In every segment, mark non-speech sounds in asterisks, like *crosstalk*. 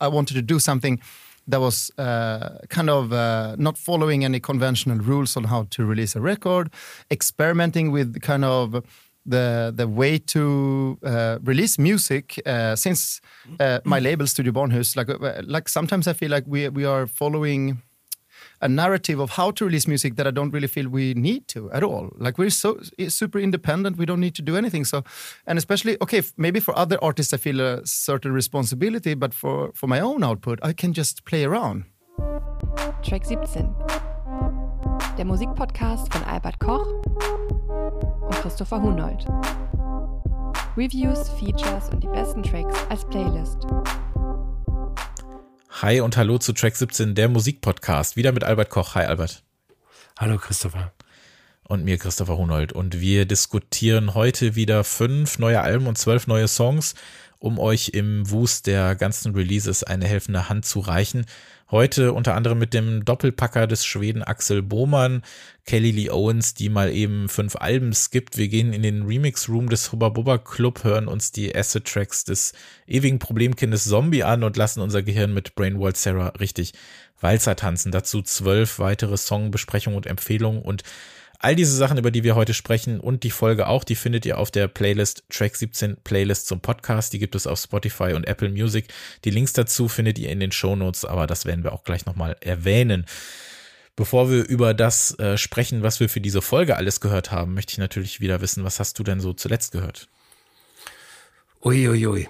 I wanted to do something that was uh, kind of uh, not following any conventional rules on how to release a record, experimenting with kind of the the way to uh, release music uh, since uh, my label Studio Barnhus like uh, like sometimes I feel like we we are following a narrative of how to release music that I don't really feel we need to at all. Like we're so eh, super independent, we don't need to do anything. So, and especially okay, maybe for other artists I feel a certain responsibility, but for for my own output I can just play around. Track 17. Der Musikpodcast von Albert Koch und Christopher Hunold. Reviews, Features und die besten Tracks als Playlist. Hi und hallo zu Track 17, der Musikpodcast. Wieder mit Albert Koch. Hi Albert. Hallo Christopher. Und mir Christopher Hunold. Und wir diskutieren heute wieder fünf neue Alben und zwölf neue Songs, um euch im Wust der ganzen Releases eine helfende Hand zu reichen. Heute unter anderem mit dem Doppelpacker des Schweden Axel Bohmann, Kelly Lee Owens, die mal eben fünf Alben skippt. Wir gehen in den Remix Room des Hubba Bubba Club, hören uns die Acid Tracks des ewigen Problemkindes Zombie an und lassen unser Gehirn mit Brainwall Sarah richtig Walzer tanzen. Dazu zwölf weitere Songbesprechungen und Empfehlungen und All diese Sachen, über die wir heute sprechen und die Folge auch, die findet ihr auf der Playlist Track 17 Playlist zum Podcast. Die gibt es auf Spotify und Apple Music. Die Links dazu findet ihr in den Show Notes, aber das werden wir auch gleich nochmal erwähnen. Bevor wir über das äh, sprechen, was wir für diese Folge alles gehört haben, möchte ich natürlich wieder wissen, was hast du denn so zuletzt gehört? Uiuiui. Ui.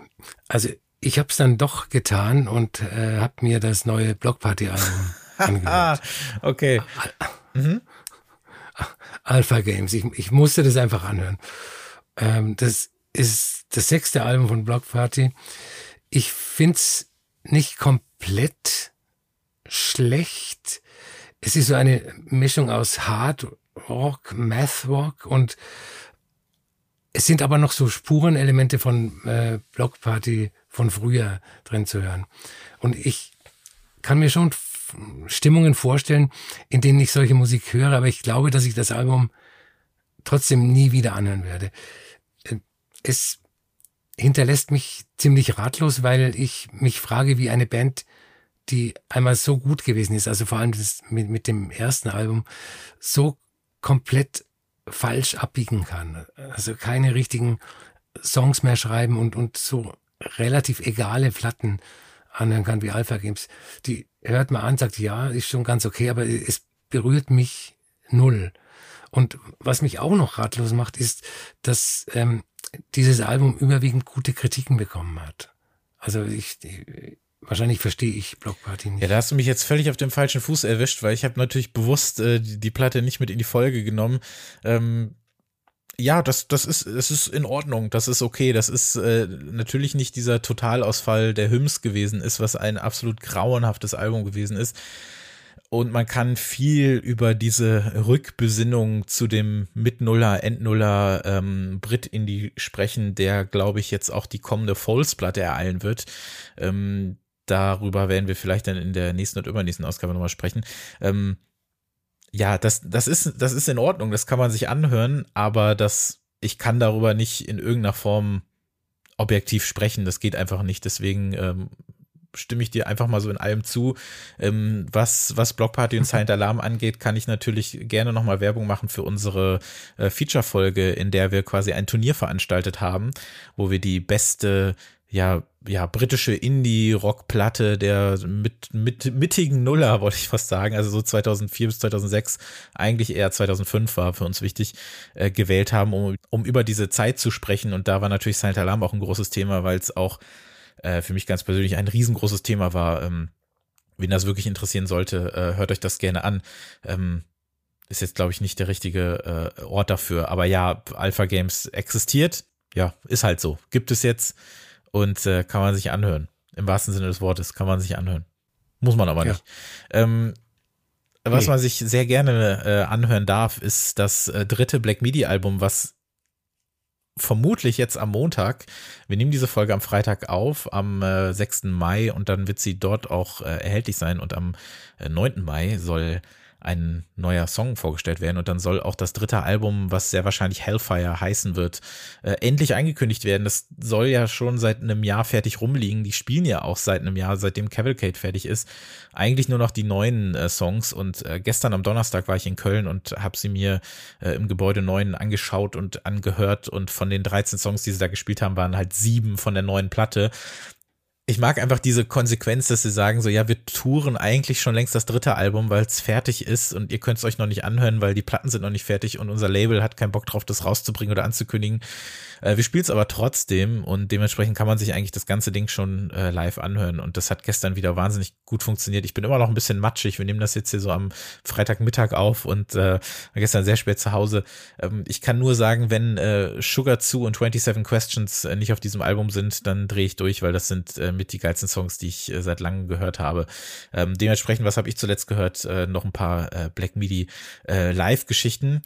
Also ich habe es dann doch getan und äh, habe mir das neue Blockparty-Album *laughs* angehört. okay. Mhm. Alpha Games. Ich, ich musste das einfach anhören. Ähm, das ist das sechste Album von Block Party. Ich find's nicht komplett schlecht. Es ist so eine Mischung aus Hard Rock, Math Rock und es sind aber noch so Spurenelemente von äh, Block Party von früher drin zu hören. Und ich kann mir schon Stimmungen vorstellen, in denen ich solche Musik höre, aber ich glaube, dass ich das Album trotzdem nie wieder anhören werde. Äh, es hinterlässt mich ziemlich ratlos, weil ich mich frage, wie eine Band, die einmal so gut gewesen ist, also vor allem mit, mit dem ersten Album, so komplett falsch abbiegen kann. Also keine richtigen Songs mehr schreiben und, und so relativ egale Platten anhören kann wie Alpha Games. Die hört man an, sagt, ja, ist schon ganz okay, aber es berührt mich null. Und was mich auch noch ratlos macht, ist, dass ähm, dieses Album überwiegend gute Kritiken bekommen hat. Also ich, ich wahrscheinlich verstehe ich Blockparty nicht. Ja, da hast du mich jetzt völlig auf dem falschen Fuß erwischt, weil ich habe natürlich bewusst äh, die, die, Platte nicht mit in die Folge genommen. Ähm, ja, das, das ist, das ist in Ordnung, das ist okay. Das ist äh, natürlich nicht dieser Totalausfall der Hymns gewesen ist, was ein absolut grauenhaftes Album gewesen ist. Und man kann viel über diese Rückbesinnung zu dem Mit-Nuller, End-Nuller ähm, Brit-Indie sprechen, der, glaube ich, jetzt auch die kommende Falls-Platte ereilen wird. Ähm, darüber werden wir vielleicht dann in der nächsten und übernächsten Ausgabe nochmal sprechen. Ähm, ja, das, das ist, das ist in Ordnung, das kann man sich anhören, aber das, ich kann darüber nicht in irgendeiner Form objektiv sprechen, das geht einfach nicht, deswegen ähm, stimme ich dir einfach mal so in allem zu. Ähm, was, was Blockparty und Silent Alarm angeht, kann ich natürlich gerne nochmal Werbung machen für unsere äh, Feature-Folge, in der wir quasi ein Turnier veranstaltet haben, wo wir die beste ja, ja, britische Indie-Rock-Platte der mit, mit, mittigen Nuller, *laughs* wollte ich fast sagen, also so 2004 bis 2006, eigentlich eher 2005 war für uns wichtig, äh, gewählt haben, um, um über diese Zeit zu sprechen. Und da war natürlich Silent Alarm auch ein großes Thema, weil es auch äh, für mich ganz persönlich ein riesengroßes Thema war. Ähm, wen das wirklich interessieren sollte, äh, hört euch das gerne an. Ähm, ist jetzt, glaube ich, nicht der richtige äh, Ort dafür. Aber ja, Alpha Games existiert. Ja, ist halt so. Gibt es jetzt und äh, kann man sich anhören. Im wahrsten Sinne des Wortes kann man sich anhören. Muss man aber ja. nicht. Ähm, was nee. man sich sehr gerne äh, anhören darf, ist das äh, dritte Black Midi Album, was vermutlich jetzt am Montag, wir nehmen diese Folge am Freitag auf, am äh, 6. Mai und dann wird sie dort auch äh, erhältlich sein und am äh, 9. Mai soll ein neuer Song vorgestellt werden. Und dann soll auch das dritte Album, was sehr wahrscheinlich Hellfire heißen wird, äh, endlich angekündigt werden. Das soll ja schon seit einem Jahr fertig rumliegen. Die spielen ja auch seit einem Jahr, seitdem Cavalcade fertig ist. Eigentlich nur noch die neuen äh, Songs. Und äh, gestern am Donnerstag war ich in Köln und habe sie mir äh, im Gebäude 9 angeschaut und angehört. Und von den 13 Songs, die sie da gespielt haben, waren halt sieben von der neuen Platte ich mag einfach diese Konsequenz, dass sie sagen so, ja, wir touren eigentlich schon längst das dritte Album, weil es fertig ist und ihr könnt es euch noch nicht anhören, weil die Platten sind noch nicht fertig und unser Label hat keinen Bock drauf, das rauszubringen oder anzukündigen. Äh, wir spielen es aber trotzdem und dementsprechend kann man sich eigentlich das ganze Ding schon äh, live anhören und das hat gestern wieder wahnsinnig gut funktioniert. Ich bin immer noch ein bisschen matschig. Wir nehmen das jetzt hier so am Freitagmittag auf und äh, gestern sehr spät zu Hause. Ähm, ich kann nur sagen, wenn äh, Sugar 2 und 27 Questions äh, nicht auf diesem Album sind, dann drehe ich durch, weil das sind äh, mit die geilsten Songs, die ich äh, seit langem gehört habe. Ähm, dementsprechend, was habe ich zuletzt gehört? Äh, noch ein paar äh, Black Midi äh, Live-Geschichten.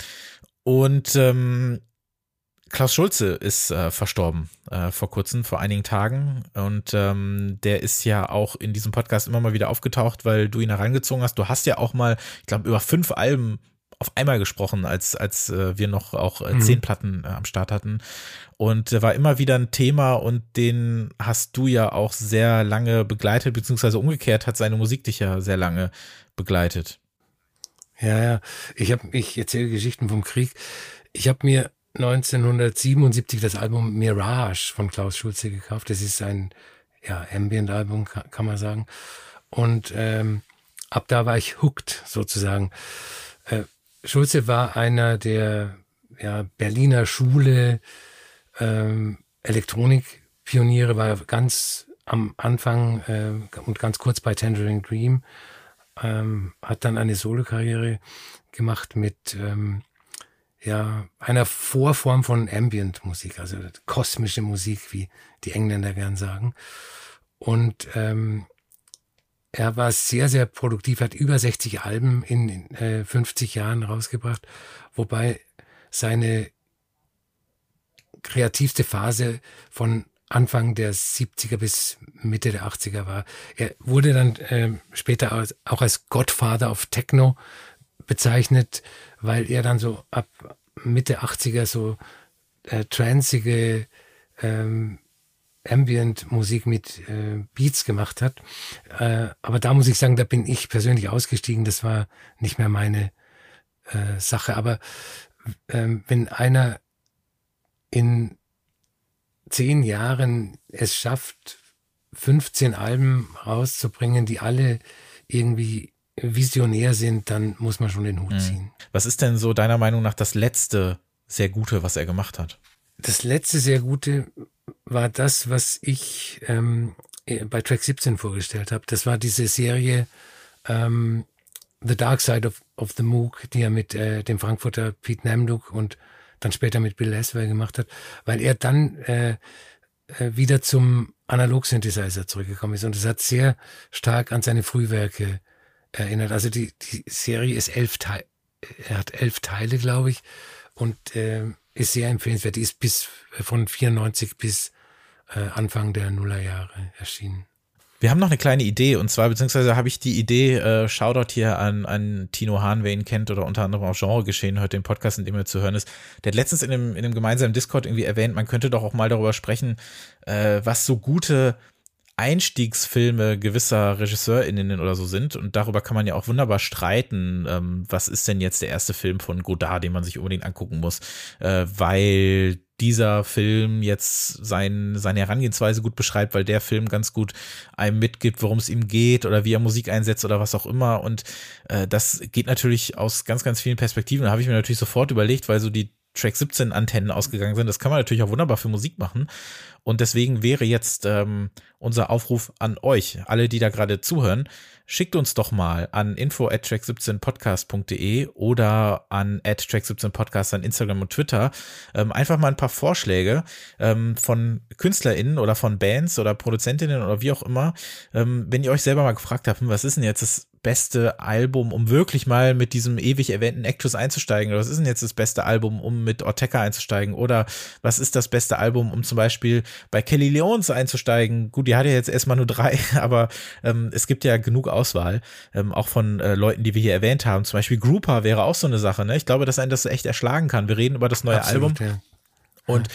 Und ähm, Klaus Schulze ist äh, verstorben äh, vor kurzem, vor einigen Tagen. Und ähm, der ist ja auch in diesem Podcast immer mal wieder aufgetaucht, weil du ihn herangezogen hast. Du hast ja auch mal, ich glaube, über fünf Alben auf einmal gesprochen, als, als äh, wir noch auch äh, zehn mhm. Platten äh, am Start hatten. Und war immer wieder ein Thema und den hast du ja auch sehr lange begleitet, beziehungsweise umgekehrt hat seine Musik dich ja sehr lange begleitet. Ja, ja. Ich habe, ich erzähle Geschichten vom Krieg. Ich habe mir 1977 das Album Mirage von Klaus Schulze gekauft. Das ist ein ja, Ambient-Album, kann man sagen. Und ähm, ab da war ich hooked sozusagen. Äh, Schulze war einer der ja, Berliner Schule ähm, Elektronikpioniere, war ganz am Anfang äh, und ganz kurz bei Tangerine Dream, ähm, hat dann eine Solokarriere gemacht mit ähm, ja, einer Vorform von Ambient-Musik, also kosmische Musik, wie die Engländer gern sagen. Und ähm, er war sehr, sehr produktiv, hat über 60 Alben in äh, 50 Jahren rausgebracht, wobei seine kreativste Phase von Anfang der 70er bis Mitte der 80er war. Er wurde dann äh, später auch als Godfather of Techno bezeichnet, weil er dann so ab Mitte 80er so äh, transige ähm, Ambient-Musik mit äh, Beats gemacht hat. Äh, aber da muss ich sagen, da bin ich persönlich ausgestiegen. Das war nicht mehr meine äh, Sache. Aber ähm, wenn einer in zehn Jahren es schafft, 15 Alben rauszubringen, die alle irgendwie visionär sind, dann muss man schon den Hut mhm. ziehen. Was ist denn so deiner Meinung nach das letzte sehr Gute, was er gemacht hat? Das letzte sehr Gute war das, was ich ähm, bei Track 17 vorgestellt habe. Das war diese Serie ähm, The Dark Side of, of the MOOC, die er mit äh, dem Frankfurter Pete Namduk und dann später mit Bill Laswell gemacht hat, weil er dann äh, äh, wieder zum Analog-Synthesizer zurückgekommen ist. Und es hat sehr stark an seine Frühwerke erinnert. Also die, die Serie ist elf Teile, er hat elf Teile, glaube ich, und äh, ist sehr empfehlenswert. Die ist bis von 94 bis äh, Anfang der Nullerjahre erschienen. Wir haben noch eine kleine Idee und zwar, beziehungsweise habe ich die Idee, äh, Shoutout hier an, an Tino Hahn, wer ihn kennt oder unter anderem auch Genre geschehen, hört den Podcast, in dem er zu hören ist. Der hat letztens in einem, in gemeinsamen Discord irgendwie erwähnt, man könnte doch auch mal darüber sprechen, äh, was so gute Einstiegsfilme gewisser RegisseurInnen oder so sind. Und darüber kann man ja auch wunderbar streiten. Ähm, was ist denn jetzt der erste Film von Godard, den man sich unbedingt angucken muss? Äh, weil dieser Film jetzt sein, seine Herangehensweise gut beschreibt, weil der Film ganz gut einem mitgibt, worum es ihm geht oder wie er Musik einsetzt oder was auch immer. Und äh, das geht natürlich aus ganz, ganz vielen Perspektiven. Da habe ich mir natürlich sofort überlegt, weil so die Track 17 Antennen ausgegangen sind. Das kann man natürlich auch wunderbar für Musik machen. Und deswegen wäre jetzt ähm, unser Aufruf an euch, alle, die da gerade zuhören, schickt uns doch mal an info at track17podcast.de oder an at track17podcast an Instagram und Twitter ähm, einfach mal ein paar Vorschläge ähm, von KünstlerInnen oder von Bands oder Produzentinnen oder wie auch immer. Ähm, wenn ihr euch selber mal gefragt habt, hm, was ist denn jetzt das beste Album, um wirklich mal mit diesem ewig erwähnten Actus einzusteigen? Oder was ist denn jetzt das beste Album, um mit Ortega einzusteigen? Oder was ist das beste Album, um zum Beispiel bei Kelly Leons einzusteigen? Gut, die hat ja jetzt erstmal nur drei, *laughs* aber ähm, es gibt ja genug Auswahl, ähm, auch von äh, Leuten, die wir hier erwähnt haben. Zum Beispiel Grouper wäre auch so eine Sache. Ne? Ich glaube, dass einen das echt erschlagen kann. Wir reden über das neue Absolut, Album. ja. Und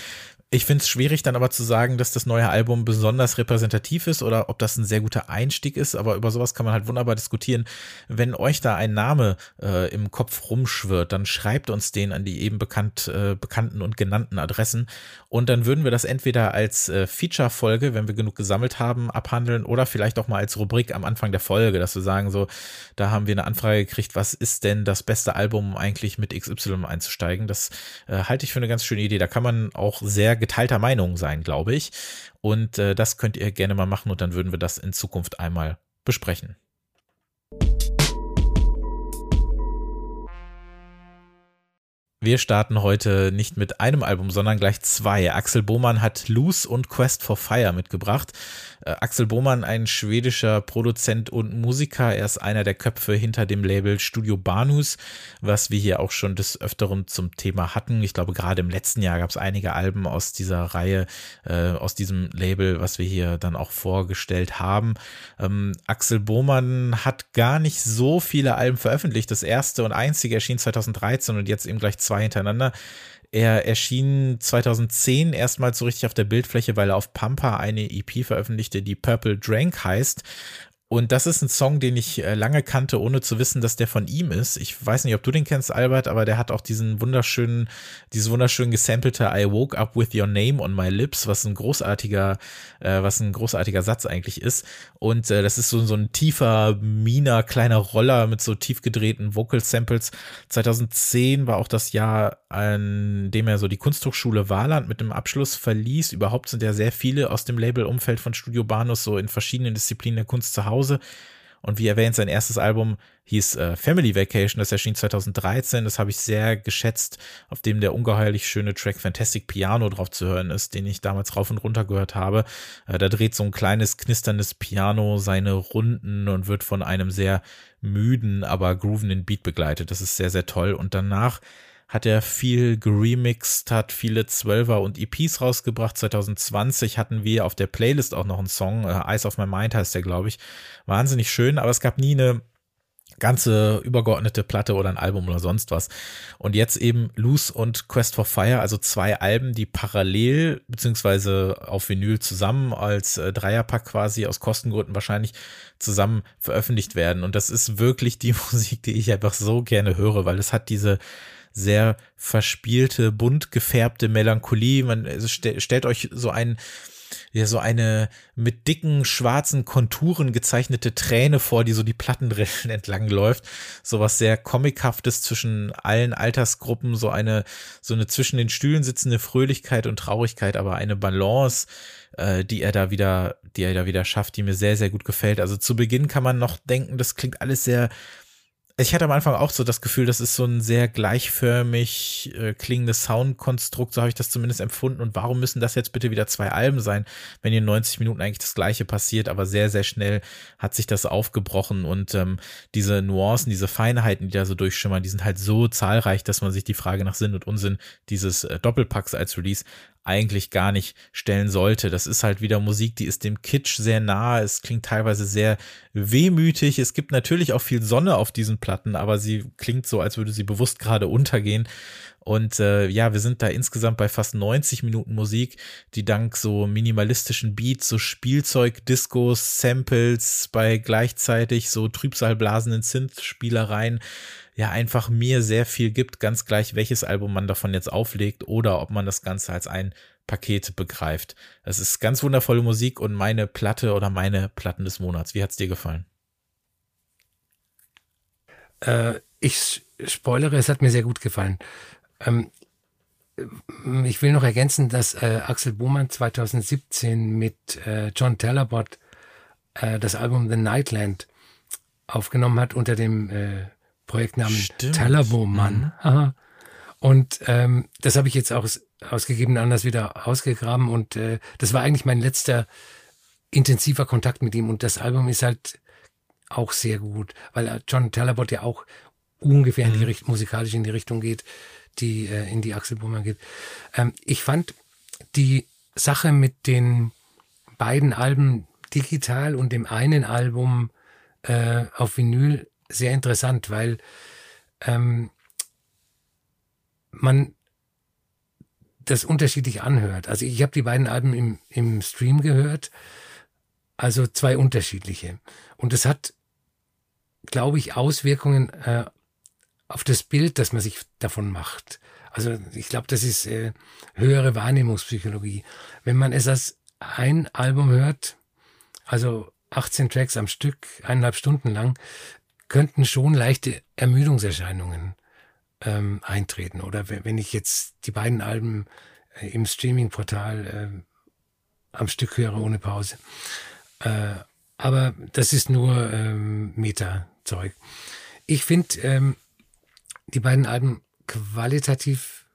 ich finde es schwierig, dann aber zu sagen, dass das neue Album besonders repräsentativ ist oder ob das ein sehr guter Einstieg ist. Aber über sowas kann man halt wunderbar diskutieren. Wenn euch da ein Name äh, im Kopf rumschwirrt, dann schreibt uns den an die eben bekannt, äh, bekannten und genannten Adressen. Und dann würden wir das entweder als äh, Feature-Folge, wenn wir genug gesammelt haben, abhandeln oder vielleicht auch mal als Rubrik am Anfang der Folge, dass wir sagen, so, da haben wir eine Anfrage gekriegt, was ist denn das beste Album eigentlich mit XY einzusteigen? Das äh, halte ich für eine ganz schöne Idee. Da kann man auch sehr geteilter Meinung sein, glaube ich. Und äh, das könnt ihr gerne mal machen und dann würden wir das in Zukunft einmal besprechen. Wir starten heute nicht mit einem Album, sondern gleich zwei. Axel Bohmann hat Loose und Quest for Fire mitgebracht. Äh, Axel Bohmann, ein schwedischer Produzent und Musiker. Er ist einer der Köpfe hinter dem Label Studio Banus, was wir hier auch schon des Öfteren zum Thema hatten. Ich glaube, gerade im letzten Jahr gab es einige Alben aus dieser Reihe, äh, aus diesem Label, was wir hier dann auch vorgestellt haben. Ähm, Axel Bohmann hat gar nicht so viele Alben veröffentlicht. Das erste und einzige erschien 2013 und jetzt eben gleich zwei hintereinander. Er erschien 2010 erstmals so richtig auf der Bildfläche, weil er auf Pampa eine EP veröffentlichte, die Purple Drank heißt. Und das ist ein Song, den ich äh, lange kannte, ohne zu wissen, dass der von ihm ist. Ich weiß nicht, ob du den kennst, Albert, aber der hat auch diesen wunderschönen, dieses wunderschön gesampelte I woke up with your name on my lips, was ein großartiger, äh, was ein großartiger Satz eigentlich ist. Und äh, das ist so, so ein tiefer, miner, kleiner Roller mit so tief gedrehten Vocal Samples. 2010 war auch das Jahr, an dem er so die Kunsthochschule Wahrland mit einem Abschluss verließ. Überhaupt sind ja sehr viele aus dem Labelumfeld von Studio Banus so in verschiedenen Disziplinen der Kunst zu Hause. Und wie erwähnt, sein erstes Album hieß äh, Family Vacation, das erschien 2013. Das habe ich sehr geschätzt, auf dem der ungeheuerlich schöne Track Fantastic Piano drauf zu hören ist, den ich damals rauf und runter gehört habe. Äh, da dreht so ein kleines knisterndes Piano seine Runden und wird von einem sehr müden, aber groovenden Beat begleitet. Das ist sehr, sehr toll. Und danach hat er viel geremixed, hat viele Zwölfer und EPs rausgebracht. 2020 hatten wir auf der Playlist auch noch einen Song, äh, Eyes of My Mind heißt der, glaube ich. Wahnsinnig schön, aber es gab nie eine ganze übergeordnete Platte oder ein Album oder sonst was. Und jetzt eben Loose und Quest for Fire, also zwei Alben, die parallel beziehungsweise auf Vinyl zusammen als äh, Dreierpack quasi aus Kostengründen wahrscheinlich zusammen veröffentlicht werden. Und das ist wirklich die *laughs* Musik, die ich einfach so gerne höre, weil es hat diese sehr verspielte, bunt gefärbte Melancholie. Man also st stellt euch so ein ja, so eine mit dicken schwarzen Konturen gezeichnete Träne vor, die so die Plattenrillen *laughs* entlang läuft. So was sehr comichaftes zwischen allen Altersgruppen, so eine, so eine zwischen den Stühlen sitzende Fröhlichkeit und Traurigkeit, aber eine Balance, äh, die er da wieder, die er da wieder schafft, die mir sehr, sehr gut gefällt. Also zu Beginn kann man noch denken, das klingt alles sehr ich hatte am Anfang auch so das Gefühl, das ist so ein sehr gleichförmig äh, klingendes Soundkonstrukt, so habe ich das zumindest empfunden. Und warum müssen das jetzt bitte wieder zwei Alben sein, wenn in 90 Minuten eigentlich das Gleiche passiert, aber sehr, sehr schnell hat sich das aufgebrochen und ähm, diese Nuancen, diese Feinheiten, die da so durchschimmern, die sind halt so zahlreich, dass man sich die Frage nach Sinn und Unsinn dieses äh, Doppelpacks als Release eigentlich gar nicht stellen sollte. Das ist halt wieder Musik, die ist dem Kitsch sehr nahe. Es klingt teilweise sehr wehmütig. Es gibt natürlich auch viel Sonne auf diesen Platten, aber sie klingt so, als würde sie bewusst gerade untergehen. Und äh, ja, wir sind da insgesamt bei fast 90 Minuten Musik, die dank so minimalistischen Beats, so Spielzeug, Discos, Samples, bei gleichzeitig so trübsalblasenden Synth-Spielereien ja einfach mir sehr viel gibt, ganz gleich welches Album man davon jetzt auflegt oder ob man das Ganze als ein Paket begreift. Es ist ganz wundervolle Musik und meine Platte oder meine Platten des Monats. Wie hat's dir gefallen? Äh, ich spoilere, es hat mir sehr gut gefallen. Ähm, ich will noch ergänzen, dass äh, Axel Bohmann 2017 mit äh, John Talabot äh, das Album The Nightland aufgenommen hat unter dem äh, Projektnamen Talabo-Mann. Mhm. Und ähm, das habe ich jetzt auch aus, ausgegeben, anders wieder ausgegraben. Und äh, das war eigentlich mein letzter intensiver Kontakt mit ihm. Und das Album ist halt auch sehr gut, weil John Talabot ja auch ungefähr in die Mhm. Richtung, musikalisch in die Richtung geht, die äh, in die Axel Bullmann geht. Ähm, ich fand die Sache mit den beiden Alben digital und dem einen Album äh, auf Vinyl sehr interessant, weil ähm, man das unterschiedlich anhört. Also ich habe die beiden Alben im, im Stream gehört, also zwei unterschiedliche. Und es hat, glaube ich, Auswirkungen äh, auf das Bild, das man sich davon macht. Also ich glaube, das ist äh, höhere Wahrnehmungspsychologie. Wenn man es als ein Album hört, also 18 Tracks am Stück, eineinhalb Stunden lang, könnten schon leichte Ermüdungserscheinungen ähm, eintreten. Oder wenn ich jetzt die beiden Alben äh, im Streaming-Portal äh, am Stück höre ohne Pause. Äh, aber das ist nur ähm, Meta-Zeug. Ich finde ähm, die beiden Alben qualitativ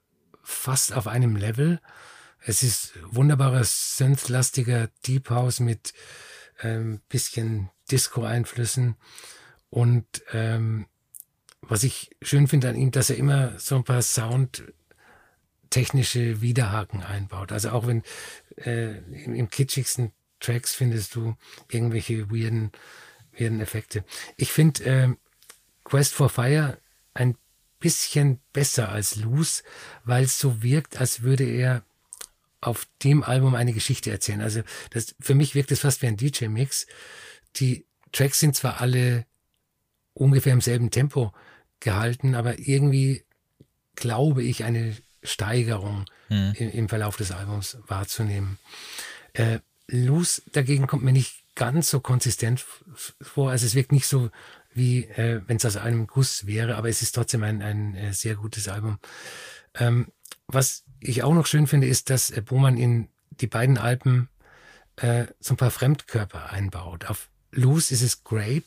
fast auf einem Level. Es ist wunderbarer synth-lastiger Deep House mit ähm, bisschen Disco-Einflüssen und ähm, was ich schön finde an ihm, dass er immer so ein paar soundtechnische Widerhaken einbaut. Also auch wenn äh, im, im kitschigsten Tracks findest du irgendwelche weirden, weirden Effekte. Ich finde äh, Quest for Fire ein bisschen besser als Loose, weil es so wirkt, als würde er auf dem Album eine Geschichte erzählen. Also das, für mich wirkt es fast wie ein DJ-Mix. Die Tracks sind zwar alle ungefähr im selben Tempo gehalten, aber irgendwie glaube ich, eine Steigerung Hm. im, im Verlauf des Albums wahrzunehmen. Äh, Loose dagegen kommt mir nicht ganz so konsistent vor. Also es wirkt nicht so wie äh, wenn es aus einem Guss wäre, aber es ist trotzdem ein, ein äh, sehr gutes Album. Ähm, was ich auch noch schön finde, ist, dass äh, Bohmann in die beiden Alben äh, so ein paar Fremdkörper einbaut. Auf Loose ist es Grape,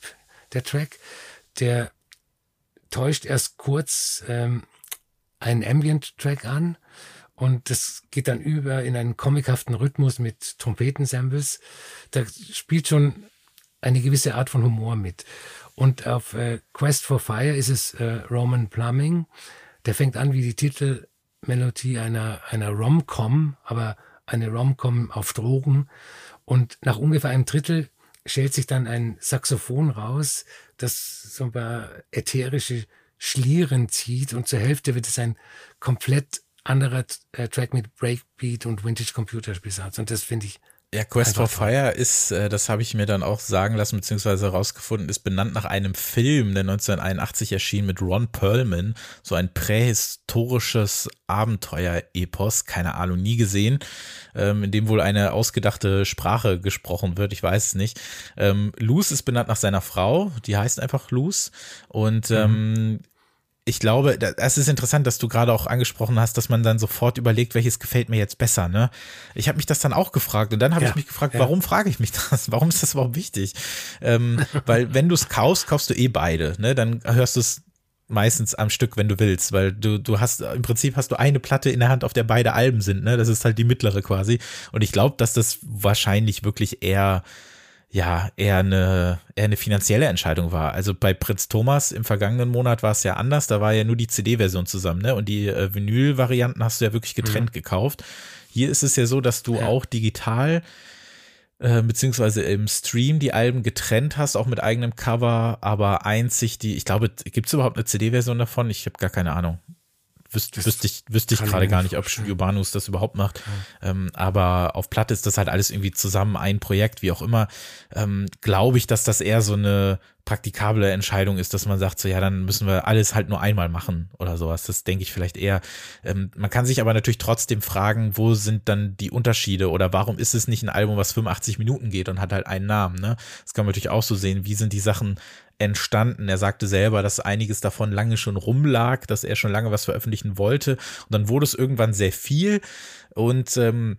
der Track, der täuscht erst kurz ähm, einen Ambient-Track an und das geht dann über in einen comichaften Rhythmus mit Trompetensamples. Da spielt schon eine gewisse Art von Humor mit. Und auf äh, Quest for Fire ist es äh, Roman Plumbing. Der fängt an wie die Titelmelodie einer, einer Rom-Com, aber eine Rom-Com auf Drogen. Und nach ungefähr einem Drittel schält sich dann ein Saxophon raus, das so ein paar ätherische Schlieren zieht und zur Hälfte wird es ein komplett anderer äh, Track mit Breakbeat und Vintage Computerspielsatz und das finde ich Ja, Quest for. Fire ist, äh, das habe ich mir dann auch sagen lassen, beziehungsweise herausgefunden, ist benannt nach einem Film, der 1981 erschien mit Ron Perlman, so ein prähistorisches Abenteuer-Epos, keine Ahnung, nie gesehen, ähm, in dem wohl eine ausgedachte Sprache gesprochen wird, ich weiß es nicht. Ähm, Luz ist benannt nach seiner Frau, die heißt einfach Luz und ähm, ich glaube, es ist interessant, dass du gerade auch angesprochen hast, dass man dann sofort überlegt, welches gefällt mir jetzt besser. Ne? Ich habe mich das dann auch gefragt und dann habe Ja, ich mich gefragt, ja. warum frage ich mich das? *laughs* Warum ist das überhaupt wichtig? Ähm, weil wenn du es kaufst, kaufst du eh beide. Ne? Dann hörst du es meistens am Stück, wenn du willst, weil du du hast im Prinzip hast du eine Platte in der Hand, auf der beide Alben sind. Ne? Das ist halt die mittlere quasi. Und ich glaube, dass das wahrscheinlich wirklich eher ja, eher eine, eher eine finanzielle Entscheidung war. Also bei Prinz Thomas im vergangenen Monat war es ja anders, da war ja nur die CD-Version zusammen, ne? Und die äh, Vinyl-Varianten hast du ja wirklich getrennt gekauft. Hier ist es ja so, dass du Ja. auch digital äh, beziehungsweise im Stream die Alben getrennt hast, auch mit eigenem Cover, aber einzig die, ich glaube, gibt es überhaupt eine CD-Version davon? Ich habe gar keine Ahnung. Wüsste, wüsste ich, wüsste ich gerade gar nicht ob vorstellen. Urbanus das überhaupt macht. Ähm, aber auf Platte ist das halt alles irgendwie zusammen ein Projekt, wie auch immer. Ähm, Glaube ich, dass das eher so eine praktikable Entscheidung ist, dass man sagt, so ja, dann müssen wir alles halt nur einmal machen oder sowas. Das denke ich vielleicht eher. Ähm, man kann sich aber natürlich trotzdem fragen, wo sind dann die Unterschiede oder warum ist es nicht ein Album, was 85 Minuten geht und hat halt einen Namen, ne? Das kann man natürlich auch so sehen. Wie sind die Sachen entstanden? Er sagte selber, dass einiges davon lange schon rumlag, dass er schon lange was veröffentlichen wollte und dann wurde es irgendwann sehr viel und ähm,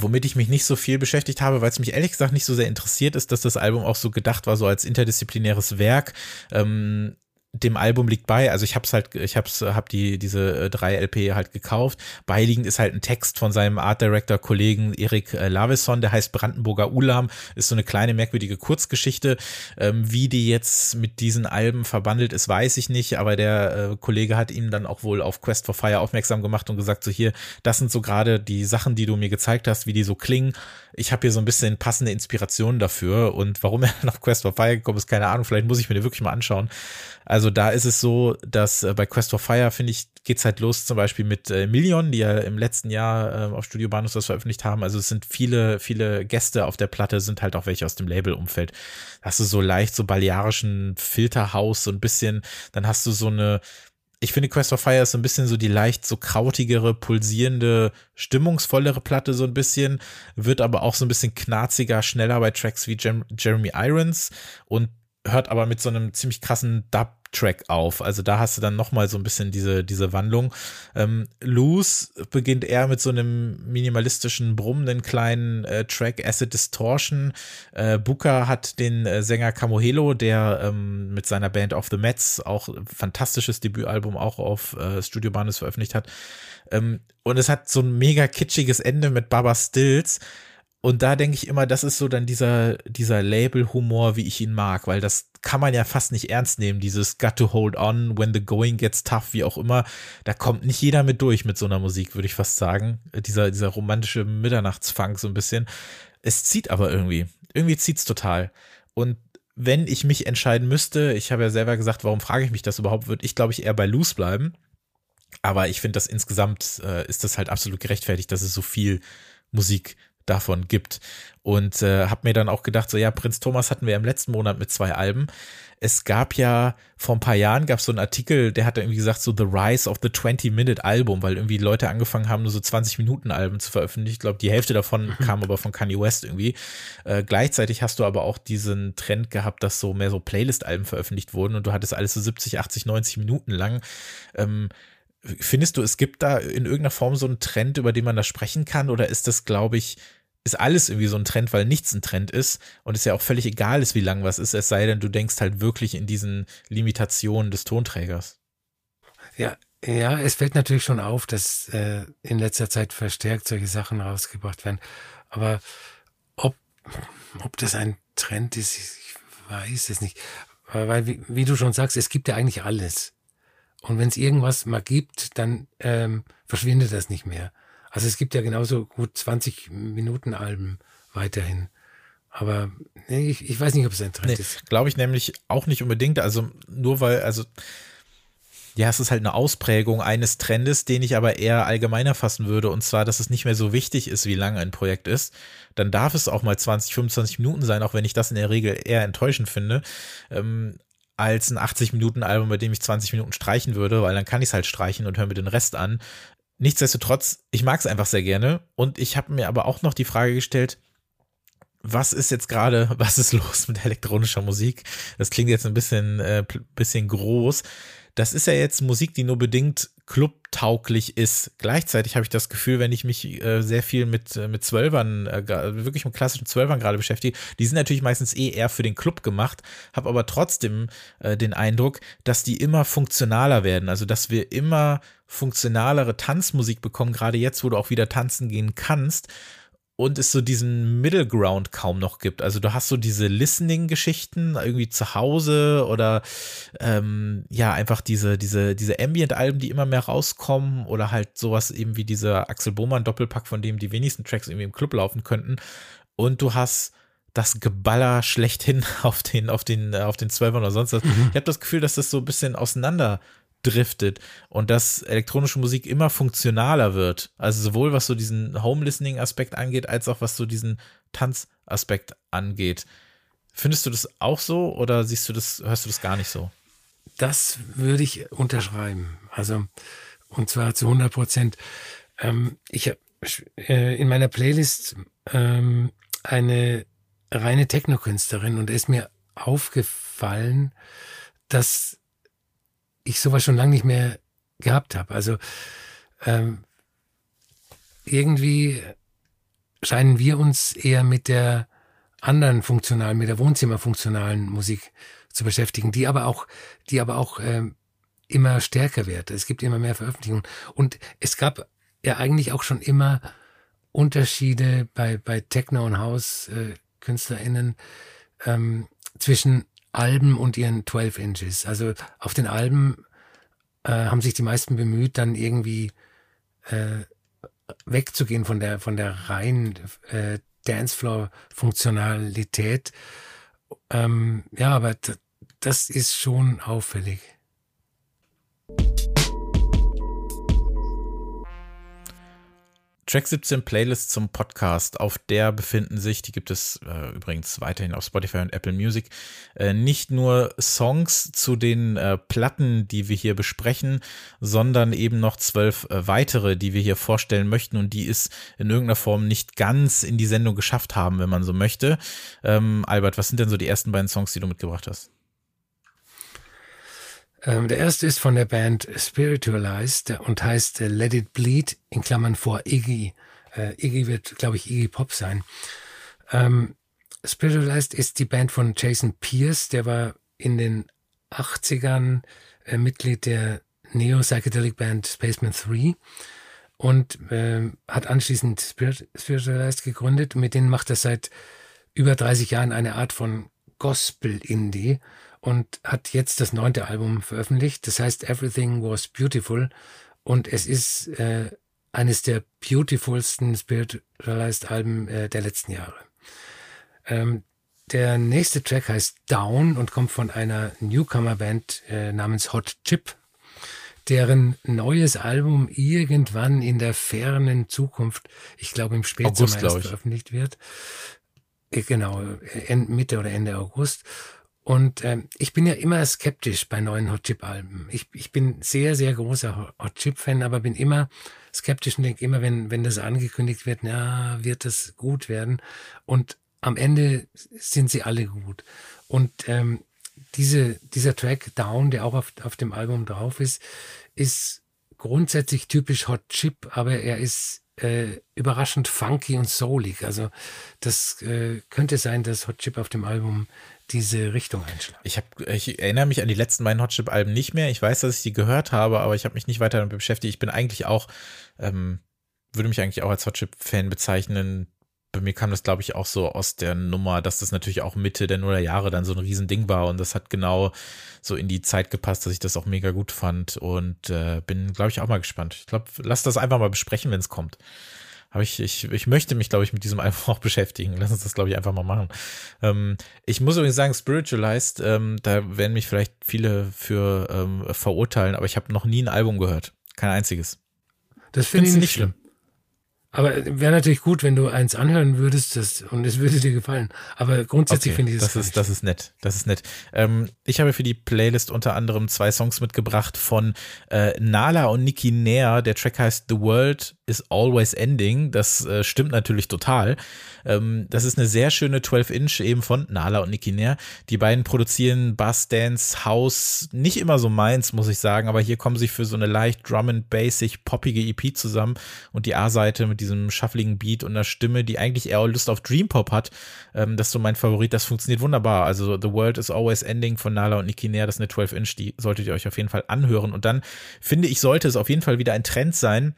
Womit ich mich nicht so viel beschäftigt habe, weil es mich ehrlich gesagt nicht so sehr interessiert ist, dass das Album auch so gedacht war, so als interdisziplinäres Werk. Ähm, dem Album liegt bei, also ich hab's halt, ich hab's, hab die, diese äh, drei LP halt gekauft. Beiliegend ist halt ein Text von seinem Art Director Kollegen Erik äh, Lavison, der heißt Brandenburger Ulam, ist so eine kleine merkwürdige Kurzgeschichte. Ähm, wie die jetzt mit diesen Alben verbandelt ist, weiß ich nicht, aber der äh, Kollege hat ihm dann auch wohl auf Quest for Fire aufmerksam gemacht und gesagt, so hier, das sind so gerade die Sachen, die du mir gezeigt hast, wie die so klingen. Ich habe hier so ein bisschen passende Inspirationen dafür und warum er *laughs* nach Quest for Fire gekommen ist, keine Ahnung, vielleicht muss ich mir den wirklich mal anschauen. Also da ist es so, dass äh, bei Quest for Fire, finde ich, geht's halt los zum Beispiel mit äh, Million, die ja im letzten Jahr äh, auf Studio Bahnhof das veröffentlicht haben. Also es sind viele, viele Gäste auf der Platte, sind halt auch welche aus dem Label-Umfeld. Hast du so leicht so balearischen Filterhaus, so ein bisschen, dann hast du so eine, ich finde Quest for Fire ist so ein bisschen so die leicht so krautigere, pulsierende, stimmungsvollere Platte so ein bisschen, wird aber auch so ein bisschen knarziger, schneller bei Tracks wie Jeremy Irons und hört aber mit so einem ziemlich krassen Dub Track auf. Also da hast du dann nochmal so ein bisschen diese, diese Wandlung. Ähm, Loose beginnt eher mit so einem minimalistischen, brummenden kleinen äh, Track, Acid Distortion. Äh, Booker hat den äh, Sänger Camohelo, der ähm, mit seiner Band Of the Mets auch fantastisches Debütalbum auch auf äh, Studio Bahnhof veröffentlicht hat. Ähm, und es hat so ein mega kitschiges Ende mit Baba Stills. Und da denke ich immer, das ist so dann dieser, dieser Label-Humor, wie ich ihn mag, weil das kann man ja fast nicht ernst nehmen, dieses Got to hold on, when the going gets tough, wie auch immer. Da kommt nicht jeder mit durch mit so einer Musik, würde ich fast sagen. Dieser, dieser romantische Mitternachtsfunk so ein bisschen. Es zieht aber irgendwie. Irgendwie zieht's total. Und wenn ich mich entscheiden müsste, ich habe ja selber gesagt, warum frage ich mich das überhaupt, würde ich, glaube ich, eher bei Loose bleiben. Aber ich finde, dass insgesamt äh, ist das halt absolut gerechtfertigt, dass es so viel Musik davon gibt. Und äh, habe mir dann auch gedacht, so ja, Prinz Thomas hatten wir im letzten Monat mit zwei Alben. Es gab ja vor ein paar Jahren gab es so einen Artikel, der hat irgendwie gesagt, so The Rise of the 20-Minute-Album, weil irgendwie Leute angefangen haben, nur so 20-Minuten-Alben zu veröffentlichen. Ich glaube, die Hälfte davon mhm. kam aber von Kanye West irgendwie. Äh, gleichzeitig hast du aber auch diesen Trend gehabt, dass so mehr so Playlist-Alben veröffentlicht wurden und du hattest alles so 70, 80, 90 Minuten lang. Ähm, Findest du, es gibt da in irgendeiner Form so einen Trend, über den man da sprechen kann? Oder ist das, glaube ich, ist alles irgendwie so ein Trend, weil nichts ein Trend ist und es ja auch völlig egal ist, wie lang was ist, es sei denn, du denkst halt wirklich in diesen Limitationen des Tonträgers. Ja, ja, es fällt natürlich schon auf, dass äh, in letzter Zeit verstärkt solche Sachen rausgebracht werden. Aber ob, ob das ein Trend ist, ich weiß es nicht. Weil, wie, wie du schon sagst, es gibt ja eigentlich alles. Und wenn es irgendwas mal gibt, dann ähm, verschwindet das nicht mehr. Also es gibt ja genauso gut 20 Minuten Alben weiterhin. Aber nee, ich, ich weiß nicht, ob es ein Trend nee, ist. Glaube ich nämlich auch nicht unbedingt. Also nur weil, also ja, es ist halt eine Ausprägung eines Trendes, den ich aber eher allgemeiner fassen würde. Und zwar, dass es nicht mehr so wichtig ist, wie lange ein Projekt ist. Dann darf es auch mal 20, 25 Minuten sein, auch wenn ich das in der Regel eher enttäuschend finde. Ähm, als ein 80-Minuten-Album, bei dem ich 20 Minuten streichen würde, weil dann kann ich es halt streichen und höre mir den Rest an. Nichtsdestotrotz, ich mag es einfach sehr gerne und ich habe mir aber auch noch die Frage gestellt, was ist jetzt gerade, *laughs* was ist los mit elektronischer Musik? Das klingt jetzt ein bisschen, äh, bisschen groß. Das ist ja jetzt Musik, die nur bedingt clubtauglich ist. Gleichzeitig habe ich das Gefühl, wenn ich mich äh, sehr viel mit, äh, mit Zwölfern, äh, wirklich mit klassischen Zwölfern gerade beschäftige, die sind natürlich meistens eh eher für den Club gemacht, habe aber trotzdem äh, den Eindruck, dass die immer funktionaler werden. Also, dass wir immer funktionalere Tanzmusik bekommen, gerade jetzt, wo du auch wieder tanzen gehen kannst und es so diesen Middle Ground kaum noch gibt. Also du hast so diese Listening-Geschichten irgendwie zu Hause oder ähm, ja, einfach diese, diese, diese Ambient-Alben, die immer mehr rauskommen oder halt sowas eben wie dieser Axel Bohmann-Doppelpack, von dem die wenigsten Tracks irgendwie im Club laufen könnten. Und du hast das Geballer schlechthin *laughs* auf den, auf den, auf den Zwölfern oder sonst was. Mhm. Ich habe das Gefühl, dass das so ein bisschen auseinander driftet und dass elektronische Musik immer funktionaler wird. Also sowohl was so diesen Home-Listening-Aspekt angeht, als auch was so diesen Tanzaspekt angeht. Findest du das auch so oder siehst du das, hörst du das gar nicht so? Das würde ich unterschreiben. Also, und zwar zu 100 Prozent. Ähm, ich habe äh, in meiner Playlist ähm, eine reine Techno-Künstlerin und ist mir aufgefallen, dass ich sowas schon lange nicht mehr gehabt habe. Also ähm, irgendwie scheinen wir uns eher mit der anderen funktionalen, mit der Wohnzimmerfunktionalen Musik zu beschäftigen, die aber auch, die aber auch ähm, immer stärker wird. Es gibt immer mehr Veröffentlichungen. Und es gab ja eigentlich auch schon immer Unterschiede bei, bei Techno und House äh, ähm, zwischen Alben und ihren 12 Inches. Also auf den Alben äh, haben sich die meisten bemüht, dann irgendwie äh, wegzugehen von der von der reinen äh, Dancefloor-Funktionalität. Ähm, ja, aber das ist schon auffällig. Track 17 Playlist zum Podcast. Auf der befinden sich, die gibt es äh, übrigens weiterhin auf Spotify und Apple Music, äh, nicht nur Songs zu den äh, Platten, die wir hier besprechen, sondern eben noch zwölf äh, weitere, die wir hier vorstellen möchten und die es in irgendeiner Form nicht ganz in die Sendung geschafft haben, wenn man so möchte. Ähm, Albert, was sind denn so die ersten beiden Songs, die du mitgebracht hast? Ähm, der erste ist von der Band Spiritualized und heißt äh, Let It Bleed in Klammern vor Iggy. Äh, Iggy wird, glaube ich, Iggy Pop sein. Ähm, Spiritualized ist die Band von Jason Pierce, der war in den 80ern äh, Mitglied der Neo-Psychedelic Band Spaceman 3 und äh, hat anschließend Spirit, Spiritualized gegründet. Mit denen macht er seit über 30 Jahren eine Art von Gospel-Indie und hat jetzt das neunte Album veröffentlicht. Das heißt Everything Was Beautiful und es ist äh, eines der beautifulsten Spiritualized Alben äh, der letzten Jahre. Ähm, der nächste Track heißt Down und kommt von einer Newcomer-Band äh, namens Hot Chip, deren neues Album irgendwann in der fernen Zukunft, ich glaube im Spätsommer August, erst veröffentlicht wird. Äh, genau, äh, Mitte oder Ende August. Und ähm, ich bin ja immer skeptisch bei neuen Hot Chip Alben. Ich, ich bin sehr, sehr großer Hot Chip Fan, aber bin immer skeptisch und denke immer, wenn, wenn das angekündigt wird, na, wird das gut werden. Und am Ende sind sie alle gut. Und ähm, diese, dieser Track Down, der auch auf, auf dem Album drauf ist, ist grundsätzlich typisch Hot Chip, aber er ist äh, überraschend funky und soulig. Also das äh, könnte sein, dass Hot Chip auf dem Album diese Richtung einschlagen. Ich, hab, ich erinnere mich an die letzten beiden Hotchip-Alben nicht mehr. Ich weiß, dass ich die gehört habe, aber ich habe mich nicht weiter damit beschäftigt. Ich bin eigentlich auch, ähm, würde mich eigentlich auch als Hotchip-Fan bezeichnen. Bei mir kam das, glaube ich, auch so aus der Nummer, dass das natürlich auch Mitte der Nuller Jahre dann so ein Riesending war und das hat genau so in die Zeit gepasst, dass ich das auch mega gut fand und äh, bin, glaube ich, auch mal gespannt. Ich glaube, lass das einfach mal besprechen, wenn es kommt habe ich, ich, ich möchte mich, glaube ich, mit diesem Album *laughs* auch beschäftigen. Lass uns das, glaube ich, einfach mal machen. Ähm, ich muss übrigens sagen, Spiritualized, ähm, da werden mich vielleicht viele für ähm, verurteilen, aber ich habe noch nie ein Album gehört. Kein einziges. Das finde ich nicht schlimm. schlimm. Aber wäre natürlich gut, wenn du eins anhören würdest das, und es würde dir gefallen. Aber grundsätzlich okay, finde ich das. Das ist, das ist nett. Das ist nett. Ähm, ich habe für die Playlist unter anderem zwei Songs mitgebracht von äh, Nala und Niki Nair. Der Track heißt The World is Always Ending. Das äh, stimmt natürlich total. Ähm, das ist eine sehr schöne 12-Inch eben von Nala und Niki Nair. Die beiden produzieren Bass, Dance, House. Nicht immer so meins, muss ich sagen, aber hier kommen sie für so eine leicht Drum and Basic poppige EP zusammen und die A-Seite mit diesem shuffligen Beat und einer Stimme, die eigentlich eher Lust auf Dream Pop hat. Ähm, das ist so mein Favorit. Das funktioniert wunderbar. Also The World is Always Ending von Nala und Niki Nair. Das ist eine 12-Inch. Die solltet ihr euch auf jeden Fall anhören. Und dann finde ich, sollte es auf jeden Fall wieder ein Trend sein,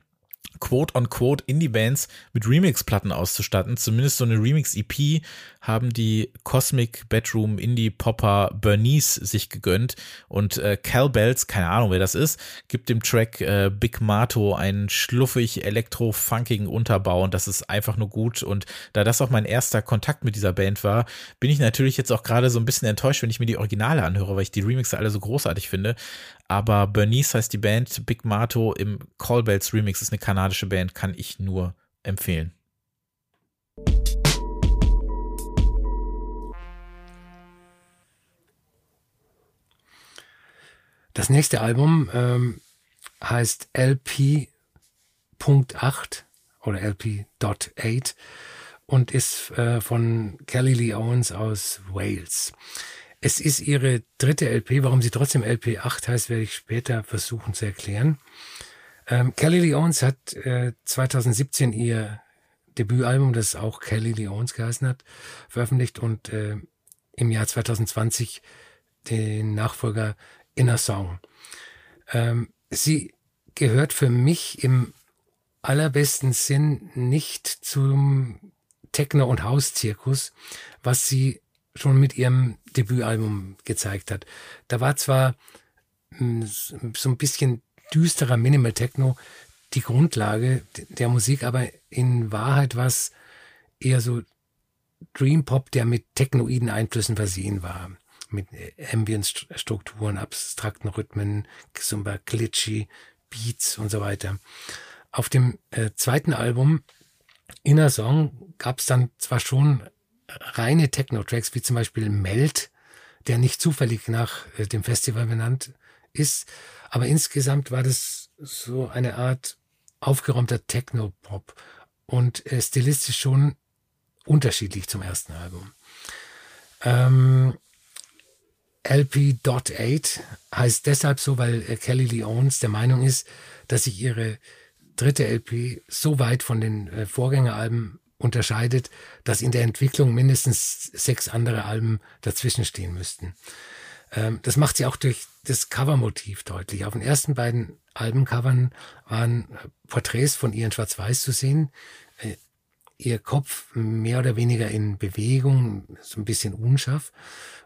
quote-unquote Indie-Bands mit Remix-Platten auszustatten. Zumindest so eine Remix-EP haben die Cosmic Bedroom Indie-Popper Bernice sich gegönnt und äh, Cal Bells, keine Ahnung wer das ist, gibt dem Track äh, Big Mato einen schluffig elektro-funkigen Unterbau und das ist einfach nur gut und da das auch mein erster Kontakt mit dieser Band war, bin ich natürlich jetzt auch gerade so ein bisschen enttäuscht, wenn ich mir die Originale anhöre, weil ich die Remixe alle so großartig finde. Aber Bernice heißt die Band, Big Mato im Callbells Remix ist eine kanadische Band, kann ich nur empfehlen. Das nächste Album ähm, heißt LP.8 oder LP.8 und ist äh, von Kelly Lee Owens aus Wales. Es ist ihre dritte LP. Warum sie trotzdem LP8 heißt, werde ich später versuchen zu erklären. Ähm, Kelly Lee Owens hat äh, 2017 ihr Debütalbum, das auch Kelly Leons geheißen hat, veröffentlicht und äh, im Jahr 2020 den Nachfolger Inner Song. Ähm, sie gehört für mich im allerbesten Sinn nicht zum Techno- und House-Zirkus, was sie schon mit ihrem Debütalbum gezeigt hat. Da war zwar hm, so ein bisschen düsterer Minimal Techno die Grundlage der Musik, aber in Wahrheit war es eher so Dream Pop, der mit technoiden Einflüssen versehen war. Mit Ambient-Strukturen, abstrakten Rhythmen, super glitchy Beats und so weiter. Auf dem äh, zweiten Album Inner Song gab es dann zwar schon reine Techno-Tracks, wie zum Beispiel Melt, der nicht zufällig nach äh, dem Festival benannt ist, aber insgesamt war das so eine Art aufgeräumter Techno-Pop und äh, stilistisch schon unterschiedlich zum ersten Album. Ähm, LP.8 heißt deshalb so, weil äh, Kelly Lee Owens der Meinung ist, dass sich ihre dritte LP so weit von den Vorgängeralben unterscheidet, dass in der Entwicklung mindestens sechs andere Alben dazwischen stehen müssten. Ähm, das macht sie auch durch das Covermotiv deutlich. Auf den ersten beiden Albencovern waren Porträts von ihr in Schwarz-Weiß zu sehen. Äh, ihr Kopf mehr oder weniger in Bewegung, so ein bisschen unscharf.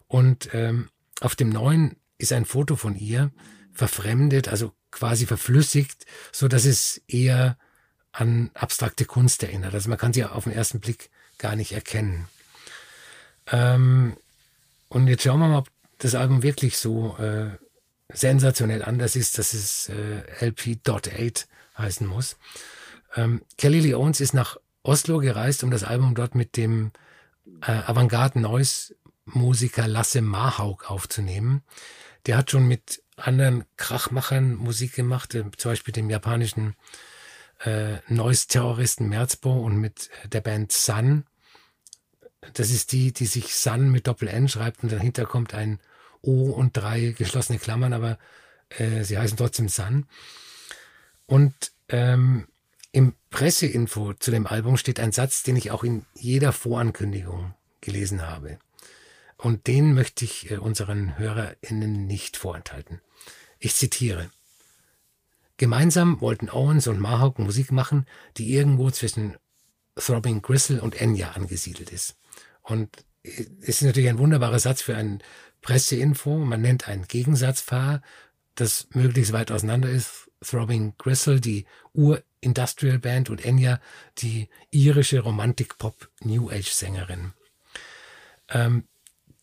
Und ähm, auf dem neuen ist ein Foto von ihr verfremdet, also quasi verflüssigt, so dass es eher an abstrakte Kunst erinnert. Also man kann sie auf den ersten Blick gar nicht erkennen. Ähm, und jetzt schauen wir mal, ob das Album wirklich so äh, sensationell anders ist, dass es äh, LP.8 heißen muss. Ähm, Kelly Lee Owens ist nach Oslo gereist, um das Album dort mit dem äh, Avantgarde Noise Musiker Lasse Mahaug aufzunehmen. Der hat schon mit anderen Krachmachern Musik gemacht, äh, zum Beispiel dem japanischen äh, Noise-Terroristen Merzbo und mit der Band Sun. Das ist die, die sich Sun mit Doppel-N schreibt und dahinter kommt ein O und drei geschlossene Klammern, aber äh, sie heißen trotzdem Sun. Und ähm, im Presseinfo zu dem Album steht ein Satz, den ich auch in jeder Vorankündigung gelesen habe. Und den möchte ich äh, unseren HörerInnen nicht vorenthalten. Ich zitiere. Gemeinsam wollten Owens und Mahawk Musik machen, die irgendwo zwischen Throbbing Gristle und Enya angesiedelt ist. Und es ist natürlich ein wunderbarer Satz für ein Presseinfo. Man nennt ein Gegensatzpaar, das möglichst weit auseinander ist. Throbbing Gristle, die Ur-Industrial Band und Enya, die irische Romantik-Pop-New Age-Sängerin. Ähm,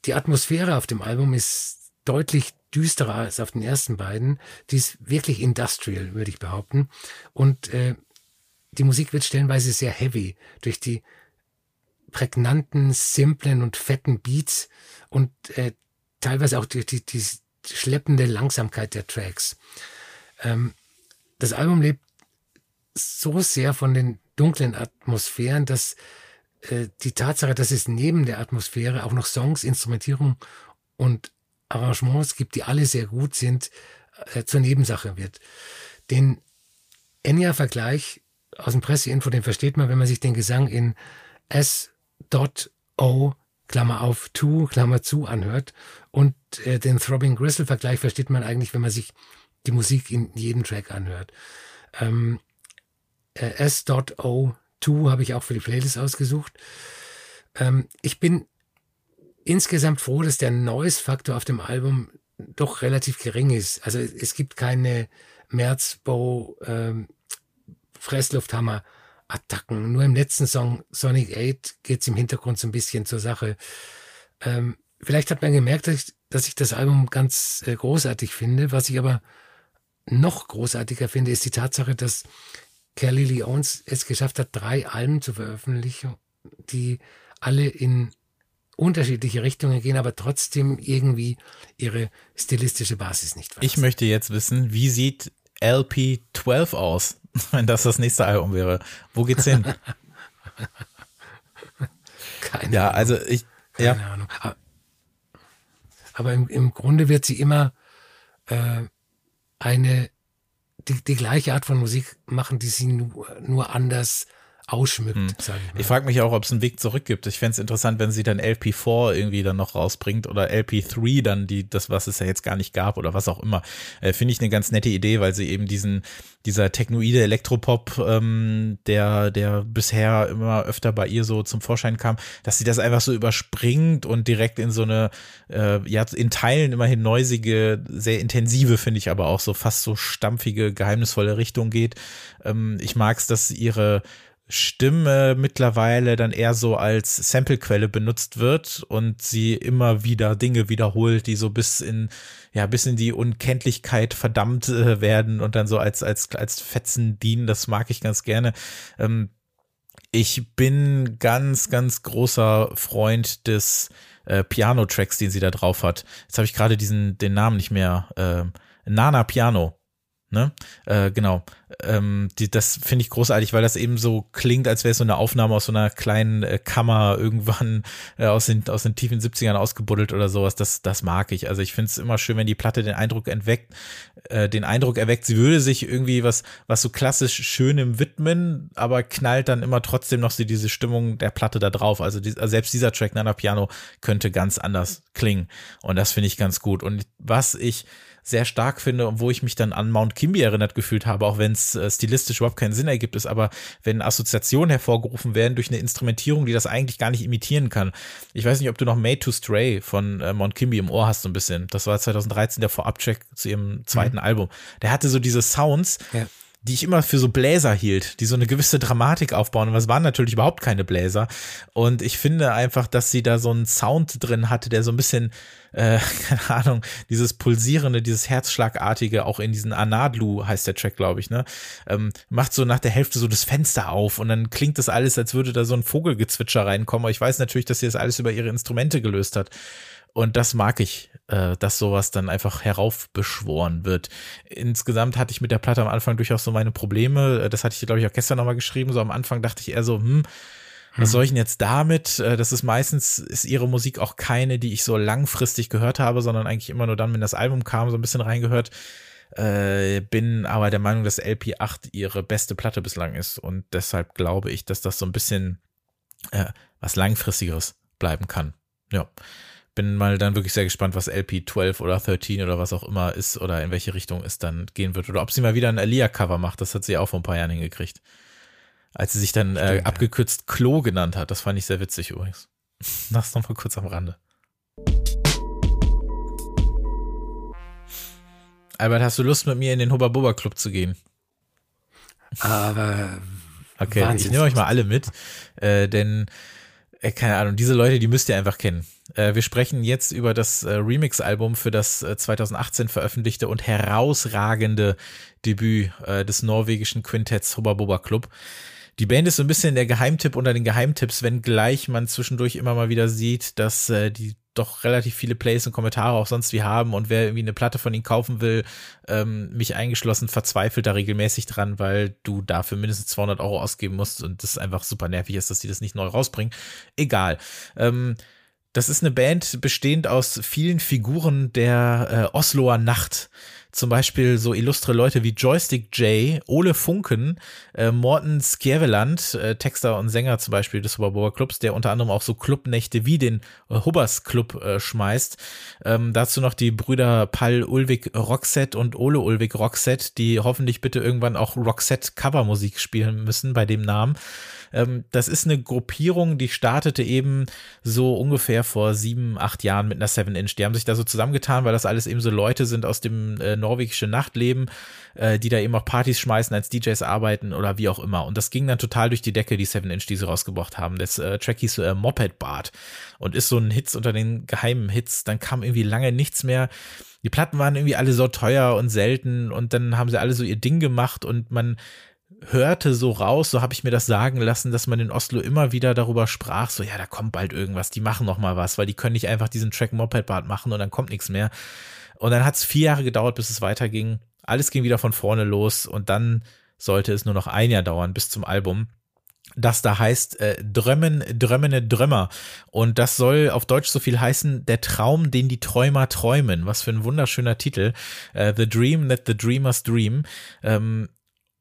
die Atmosphäre auf dem Album ist deutlich düsterer als auf den ersten beiden. Die ist wirklich industrial, würde ich behaupten. Und äh, die Musik wird stellenweise sehr heavy durch die prägnanten, simplen und fetten Beats und äh, teilweise auch durch die, die schleppende Langsamkeit der Tracks. Ähm, das Album lebt so sehr von den dunklen Atmosphären, dass äh, die Tatsache, dass es neben der Atmosphäre auch noch Songs, Instrumentierung und Arrangements gibt, die alle sehr gut sind, äh, zur Nebensache wird. Den Enya-Vergleich aus dem Presseinfo, den versteht man, wenn man sich den Gesang in S.O, Klammer auf, to, Klammer zu anhört. Und äh, den Throbbing Gristle-Vergleich versteht man eigentlich, wenn man sich die Musik in jedem Track anhört. Ähm, äh, S.O2 habe ich auch für die Playlist ausgesucht. Ähm, ich bin insgesamt froh, dass der Noise-Faktor auf dem Album doch relativ gering ist. Also es gibt keine Merzbow, ähm, Fresslufthammer, Attacken. Nur im letzten Song Sonic 8 geht es im Hintergrund so ein bisschen zur Sache. Ähm, vielleicht hat man gemerkt, dass ich, dass ich das Album ganz äh, großartig finde. Was ich aber noch großartiger finde, ist die Tatsache, dass Kelly Lee es geschafft hat, drei Alben zu veröffentlichen, die alle in unterschiedliche Richtungen gehen, aber trotzdem irgendwie ihre stilistische Basis nicht verlassen. Ich möchte jetzt wissen, wie sieht LP 12 aus, *laughs* wenn das das nächste Album wäre? Wo geht's hin? Keine ja, also ich, Keine ja. Ahnung. Aber im, im Grunde wird sie immer äh, eine die, die gleiche Art von Musik machen, die sie nur, nur anders ausschmückt, Hm. ich. Ich frage mich auch, ob es einen Weg zurück gibt. Ich fände es interessant, wenn sie dann LP4 irgendwie dann noch rausbringt oder LP3 dann die, das, was es ja jetzt gar nicht gab oder was auch immer. Äh, Finde ich eine ganz nette Idee, weil sie eben diesen, dieser technoide Elektropop, ähm, der, der bisher immer öfter bei ihr so zum Vorschein kam, dass sie das einfach so überspringt und direkt in so eine, äh, ja, in Teilen immerhin neusige, sehr intensive, finde ich aber auch so fast so stampfige, geheimnisvolle Richtung geht. Ähm, ich mag es, dass ihre Stimme mittlerweile dann eher so als Samplequelle benutzt wird und sie immer wieder Dinge wiederholt, die so bis in ja bis in die Unkenntlichkeit verdammt äh, werden und dann so als als als Fetzen dienen. Das mag ich ganz gerne. Ähm, ich bin ganz ganz großer Freund des äh, Piano-Tracks, den sie da drauf hat. Jetzt habe ich gerade diesen den Namen nicht mehr. Äh, Nana Piano. Ne? Äh, genau. Ähm, die, das finde ich großartig, weil das eben so klingt, als wäre es so eine Aufnahme aus so einer kleinen äh, Kammer *laughs* irgendwann äh, aus, den, aus den tiefen 70ern ausgebuddelt oder sowas. Das, das mag ich. Also ich finde es immer schön, wenn die Platte den Eindruck entweckt, äh, den Eindruck erweckt, sie würde sich irgendwie was, was so klassisch Schönem widmen, aber knallt dann immer trotzdem noch so diese Stimmung der Platte da drauf. Also, die, also selbst dieser Track Nana Piano könnte ganz anders klingen. Und das finde ich ganz gut. Und was ich sehr stark finde und wo ich mich dann an Mount Kimby erinnert gefühlt habe, auch wenn es äh, stilistisch überhaupt keinen Sinn ergibt, ist aber, wenn Assoziationen hervorgerufen werden durch eine Instrumentierung, die das eigentlich gar nicht imitieren kann. Ich weiß nicht, ob du noch Made to Stray von äh, Mount Kimby im Ohr hast so ein bisschen. Das war 2013 der Vorabcheck zu ihrem zweiten Album. Der hatte so diese Sounds, Ja. die ich immer für so Bläser hielt, die so eine gewisse Dramatik aufbauen. Und es waren natürlich überhaupt keine Bläser. Und ich finde einfach, dass sie da so einen Sound drin hatte, der so ein bisschen, äh, *laughs* keine Ahnung, dieses pulsierende, dieses Herzschlagartige, auch in diesen Anadlu heißt der Track, glaube ich, ne? Ähm, macht so nach der Hälfte so das Fenster auf und dann klingt das alles, als würde da so ein Vogelgezwitscher reinkommen. Aber ich weiß natürlich, dass sie das alles über ihre Instrumente gelöst hat. Und das mag ich, äh, dass sowas dann einfach heraufbeschworen wird. Insgesamt hatte ich mit der Platte am Anfang durchaus so meine Probleme. Äh, Das hatte ich, glaube ich, auch gestern nochmal geschrieben. So am Anfang dachte ich eher so, hm, was soll ich denn jetzt damit? Äh, Das ist meistens, ist ihre Musik auch keine, die ich so langfristig gehört habe, sondern eigentlich immer nur dann, wenn das Album kam, so ein bisschen reingehört. Äh, bin aber der Meinung, dass LP8 ihre beste Platte bislang ist und deshalb glaube ich, dass das so ein bisschen äh, was langfristigeres bleiben kann. Ja. Bin mal dann wirklich sehr gespannt, was LP12 oder 13 oder was auch immer ist oder in welche Richtung es dann gehen wird. Oder ob sie mal wieder ein Alia-Cover macht. Das hat sie auch vor ein paar Jahren hingekriegt. Als sie sich dann äh, Stimmt, ja. abgekürzt Klo genannt hat. Das fand ich sehr witzig übrigens. *laughs* Das noch mal kurz am Rande. Albert, hast du Lust mit mir in den Hubba Bubba Club zu gehen? Aber Okay, ich Wahnsinns- nehme euch mal alle mit, äh, denn äh, keine Ahnung, diese Leute, die müsst ihr einfach kennen. Äh, wir sprechen jetzt über das äh, Remix-Album für das äh, 2018 veröffentlichte und herausragende Debüt äh, des norwegischen Quintetts Hubba Bubba Club. Die Band ist so ein bisschen der Geheimtipp unter den Geheimtipps, wenngleich man zwischendurch immer mal wieder sieht, dass äh, die doch relativ viele Plays und Kommentare auch sonst wie haben und wer irgendwie eine Platte von ihnen kaufen will, ähm, mich eingeschlossen, verzweifelt da regelmäßig dran, weil du dafür mindestens 200 Euro ausgeben musst und das einfach super nervig ist, dass die das nicht neu rausbringen. Egal. Ähm, das ist eine Band bestehend aus vielen Figuren der äh, Osloer Nacht. Zum Beispiel so illustre Leute wie Joystick J, Ole Funken, äh, Morten Skjæveland, äh, Texter und Sänger zum Beispiel des Hubba Clubs, der unter anderem auch so Clubnächte wie den äh, Hubbers Club äh, schmeißt. Ähm, dazu noch die Brüder Pall Ulvik Roxette und Ole Ulvik Roxette, die hoffentlich bitte irgendwann auch Roxette Covermusik spielen müssen bei dem Namen. Ähm, das ist eine Gruppierung, die startete eben so ungefähr vor sieben, acht Jahren mit einer Seven Inch. Die haben sich da so zusammengetan, weil das alles eben so Leute sind aus dem äh, norwegischen Nachtleben, äh, die da eben auch Partys schmeißen, als DJs arbeiten oder wie auch immer. Und das ging dann total durch die Decke, die Seven Inch, die sie rausgebracht haben. Das äh, Track hieß äh, Moped Bart und ist so ein Hits unter den geheimen Hits. Dann kam irgendwie lange nichts mehr. Die Platten waren irgendwie alle so teuer und selten und dann haben sie alle so ihr Ding gemacht und man hörte so raus, so habe ich mir das sagen lassen, dass man in Oslo immer wieder darüber sprach, so ja, da kommt bald irgendwas, die machen noch mal was, weil die können nicht einfach diesen Track Moped Bart machen und dann kommt nichts mehr. Und dann hat es vier Jahre gedauert, bis es weiterging. Alles ging wieder von vorne los und dann sollte es nur noch ein Jahr dauern bis zum Album. Das da heißt äh, Drömmen, Drömmene Drömmer. Und das soll auf Deutsch so viel heißen, der Traum, den die Träumer träumen. Was für ein wunderschöner Titel. Äh, the Dream that the Dreamers Dream. Ähm,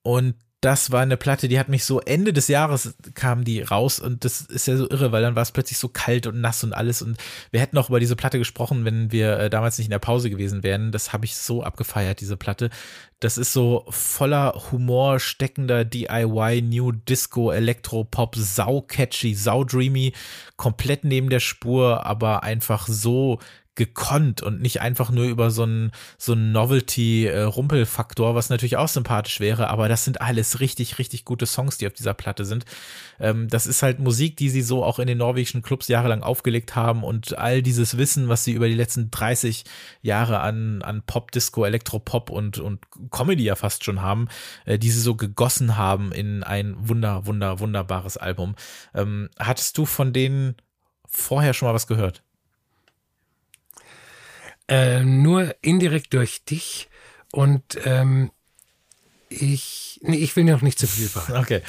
und das war eine Platte, die hat mich so Ende des Jahres kam die raus und das ist ja so irre, weil dann war es plötzlich so kalt und nass und alles und wir hätten auch über diese Platte gesprochen, wenn wir äh, damals nicht in der Pause gewesen wären. Das habe ich so abgefeiert, diese Platte. Das ist so voller Humor steckender DIY, New Disco, Elektropop, sau catchy, sau dreamy, komplett neben der Spur, aber einfach so gekonnt und nicht einfach nur über so einen so einen Novelty-Rumpelfaktor, was natürlich auch sympathisch wäre, aber das sind alles richtig, richtig gute Songs, die auf dieser Platte sind. Ähm, das ist halt Musik, die sie so auch in den norwegischen Clubs jahrelang aufgelegt haben und all dieses Wissen, was sie über die letzten 30 Jahre an, an Pop, Disco, Elektropop und, und Comedy ja fast schon haben, äh, die sie so gegossen haben in ein wunder, wunder, wunderbares Album. Ähm, hattest du von denen vorher schon mal was gehört? Äh, nur indirekt durch dich und ähm, ich, nee, ich will noch nicht zu viel verraten. Okay.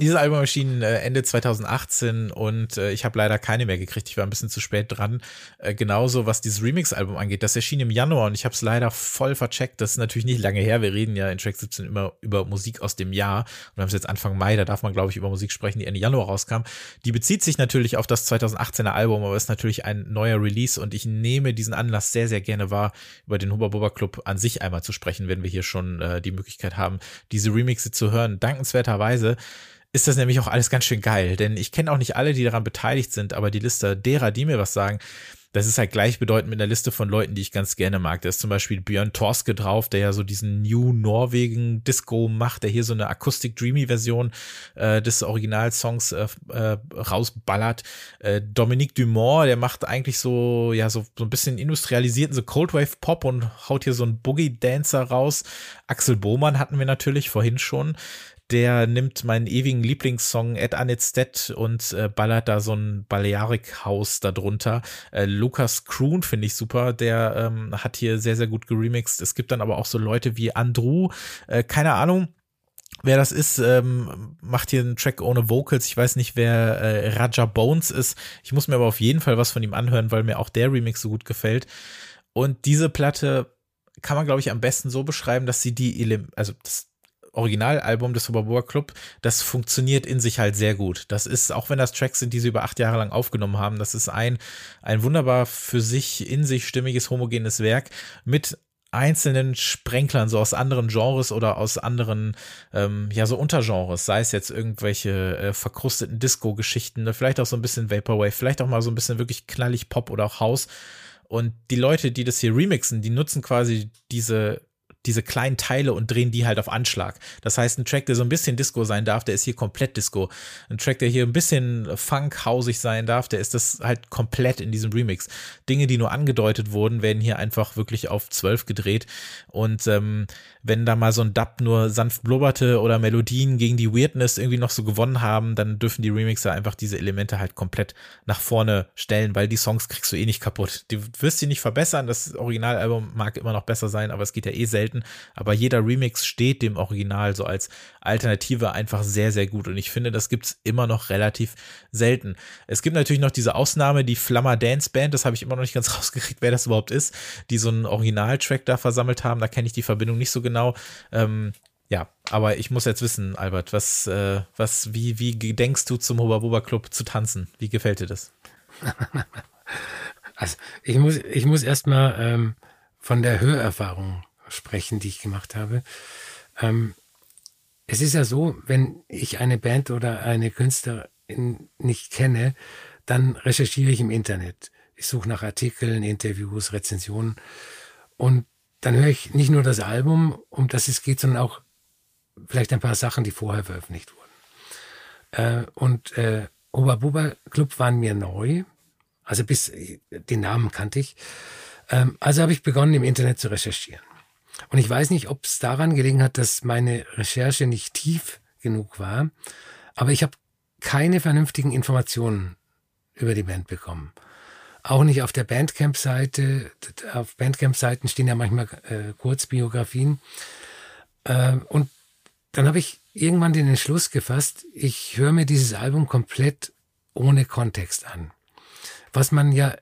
Dieses Album erschien äh, Ende 2018 und äh, ich habe leider keine mehr gekriegt. Ich war ein bisschen zu spät dran. Äh, genauso was dieses Remix-Album angeht. Das erschien im Januar und ich habe es leider voll vercheckt. Das ist natürlich nicht lange her. Wir reden ja in Track 17 immer über Musik aus dem Jahr. Und wir haben es jetzt Anfang Mai. Da darf man, glaube ich, über Musik sprechen, die Ende Januar rauskam. Die bezieht sich natürlich auf das 2018er Album, aber ist natürlich ein neuer Release und ich nehme diesen Anlass sehr, sehr gerne wahr, über den Huba Buba Club an sich einmal zu sprechen, wenn wir hier schon äh, die Möglichkeit haben, diese Remixe zu hören. Dankenswerterweise ist das nämlich auch alles ganz schön geil, denn ich kenne auch nicht alle, die daran beteiligt sind, aber die Liste derer, die mir was sagen, das ist halt gleichbedeutend mit einer Liste von Leuten, die ich ganz gerne mag. Da ist zum Beispiel Björn Torske drauf, der ja so diesen New Norwegen Disco macht, der hier so eine Acoustic Dreamy Version äh, des Originalsongs äh, äh, rausballert. Äh, Dominique Dumont, der macht eigentlich so, ja, so, so ein bisschen industrialisierten, so Coldwave Pop und haut hier so einen Boogie Dancer raus. Axel Bohmann hatten wir natürlich vorhin schon der nimmt meinen ewigen Lieblingssong Ed Anitstedt und äh, ballert da so ein Balearic-Haus darunter. Äh, Lukas Kroon finde ich super, der ähm, hat hier sehr, sehr gut geremixed. Es gibt dann aber auch so Leute wie Andrew, äh, keine Ahnung, Wer das ist, ähm, macht hier einen Track ohne Vocals. Ich weiß nicht, wer äh, Raja Bones ist. Ich muss mir aber auf jeden Fall was von ihm anhören, weil mir auch der Remix so gut gefällt. Und diese Platte kann man, glaube ich, am besten so beschreiben, dass sie die, Ele also das, Originalalbum des Oberboa Club, das funktioniert in sich halt sehr gut. Das ist, auch wenn das Tracks sind, die sie über acht Jahre lang aufgenommen haben, das ist ein, ein wunderbar für sich, in sich stimmiges, homogenes Werk mit einzelnen Sprenklern, so aus anderen Genres oder aus anderen, ähm, ja, so Untergenres, sei es jetzt irgendwelche äh, verkrusteten Disco-Geschichten, vielleicht auch so ein bisschen Vaporwave, vielleicht auch mal so ein bisschen wirklich knallig Pop oder auch House. Und die Leute, die das hier remixen, die nutzen quasi diese diese kleinen Teile und drehen die halt auf Anschlag. Das heißt, ein Track, der so ein bisschen Disco sein darf, der ist hier komplett Disco. Ein Track, der hier ein bisschen funkhausig sein darf, der ist das halt komplett in diesem Remix. Dinge, die nur angedeutet wurden, werden hier einfach wirklich auf zwölf gedreht. Und ähm, wenn da mal so ein Dub nur sanft blubberte oder Melodien gegen die Weirdness irgendwie noch so gewonnen haben, dann dürfen die Remixer einfach diese Elemente halt komplett nach vorne stellen, weil die Songs kriegst du eh nicht kaputt. Du wirst sie nicht verbessern. Das Originalalbum mag immer noch besser sein, aber es geht ja eh selten selten, aber jeder Remix steht dem Original so als Alternative einfach sehr, sehr gut und ich finde, das gibt es immer noch relativ selten. Es gibt natürlich noch diese Ausnahme, die Flammer Dance Band, das habe ich immer noch nicht ganz *laughs* rausgekriegt, wer das überhaupt ist, die so einen Originaltrack da versammelt haben, da kenne ich die Verbindung nicht so genau. Ähm, ja, aber ich muss jetzt wissen, Albert, was, äh, was, wie, wie gedenkst du zum Huba Buba Club zu tanzen? Wie gefällt dir das? *laughs* Also ich muss, ich muss erstmal ähm, von der Hörerfahrung sprechen, die ich gemacht habe. Ähm, es ist ja so, wenn ich eine Band oder eine Künstlerin nicht kenne, dann recherchiere ich im Internet. Ich suche nach Artikeln, Interviews, Rezensionen und dann höre ich nicht nur das Album, um das es geht, sondern auch vielleicht ein paar Sachen, die vorher veröffentlicht wurden. Äh, und äh, Oba Buba Club waren mir neu, also bis den Namen kannte ich. Ähm, also habe ich begonnen, im Internet zu recherchieren. Und ich weiß nicht, ob es daran gelegen hat, dass meine Recherche nicht tief genug war, aber ich habe keine vernünftigen Informationen über die Band bekommen. Auch nicht auf der Bandcamp-Seite. Auf Bandcamp-Seiten stehen ja manchmal äh, Kurzbiografien. Äh, und dann habe ich irgendwann den Entschluss gefasst, ich höre mir dieses Album komplett ohne Kontext an. Was man ja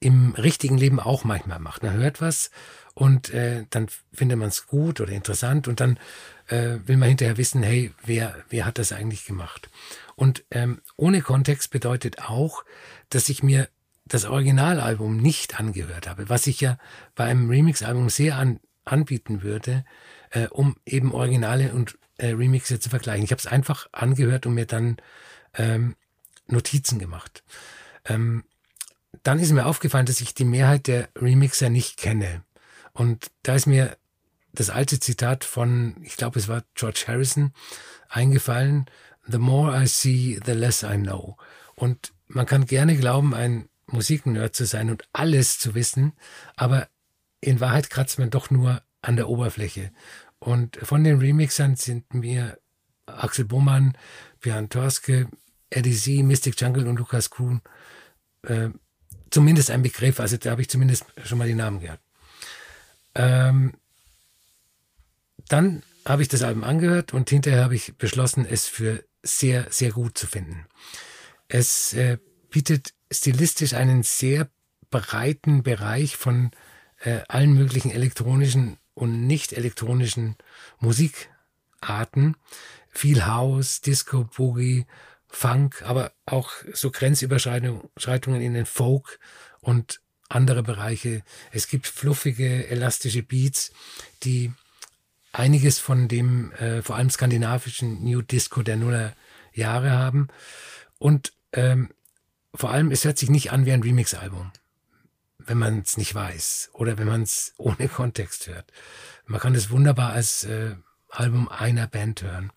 im richtigen Leben auch manchmal macht. Man hört was und äh, dann findet man es gut oder interessant und dann äh, will man hinterher wissen, hey, wer, wer hat das eigentlich gemacht? Und ähm, ohne Kontext bedeutet auch, dass ich mir das Originalalbum nicht angehört habe, was ich ja bei einem Remix-Album sehr an, anbieten würde, äh, um eben Originale und äh, Remixe zu vergleichen. Ich habe es einfach angehört und mir dann ähm, Notizen gemacht. Ähm, dann ist mir aufgefallen, dass ich die Mehrheit der Remixer nicht kenne. Und da ist mir das alte Zitat von, ich glaube, es war George Harrison, eingefallen. The more I see, the less I know. Und man kann gerne glauben, ein Musiknerd zu sein und alles zu wissen, aber in Wahrheit kratzt man doch nur an der Oberfläche. Und von den Remixern sind mir Axel Bohmann, Björn Torske, Eddie Z, Mystic Jungle und Lukas Kuhn äh, zumindest ein Begriff. Also da habe ich zumindest schon mal die Namen gehört. Ähm, dann habe ich das Album angehört und hinterher habe ich beschlossen, es für sehr, sehr gut zu finden. Es äh, bietet stilistisch einen sehr breiten Bereich von äh, allen möglichen elektronischen und nicht elektronischen Musikarten. Viel House, Disco, Boogie, Funk, aber auch so Grenzüberschreitungen in den Folk und andere Bereiche. Es gibt fluffige, elastische Beats, die einiges von dem äh, vor allem skandinavischen New Disco der Nuller Jahre haben. Und ähm, vor allem, es hört sich nicht an wie ein Remix-Album, wenn man es nicht weiß oder wenn man es *laughs* ohne Kontext hört. Man kann es wunderbar als äh, Album einer Band hören.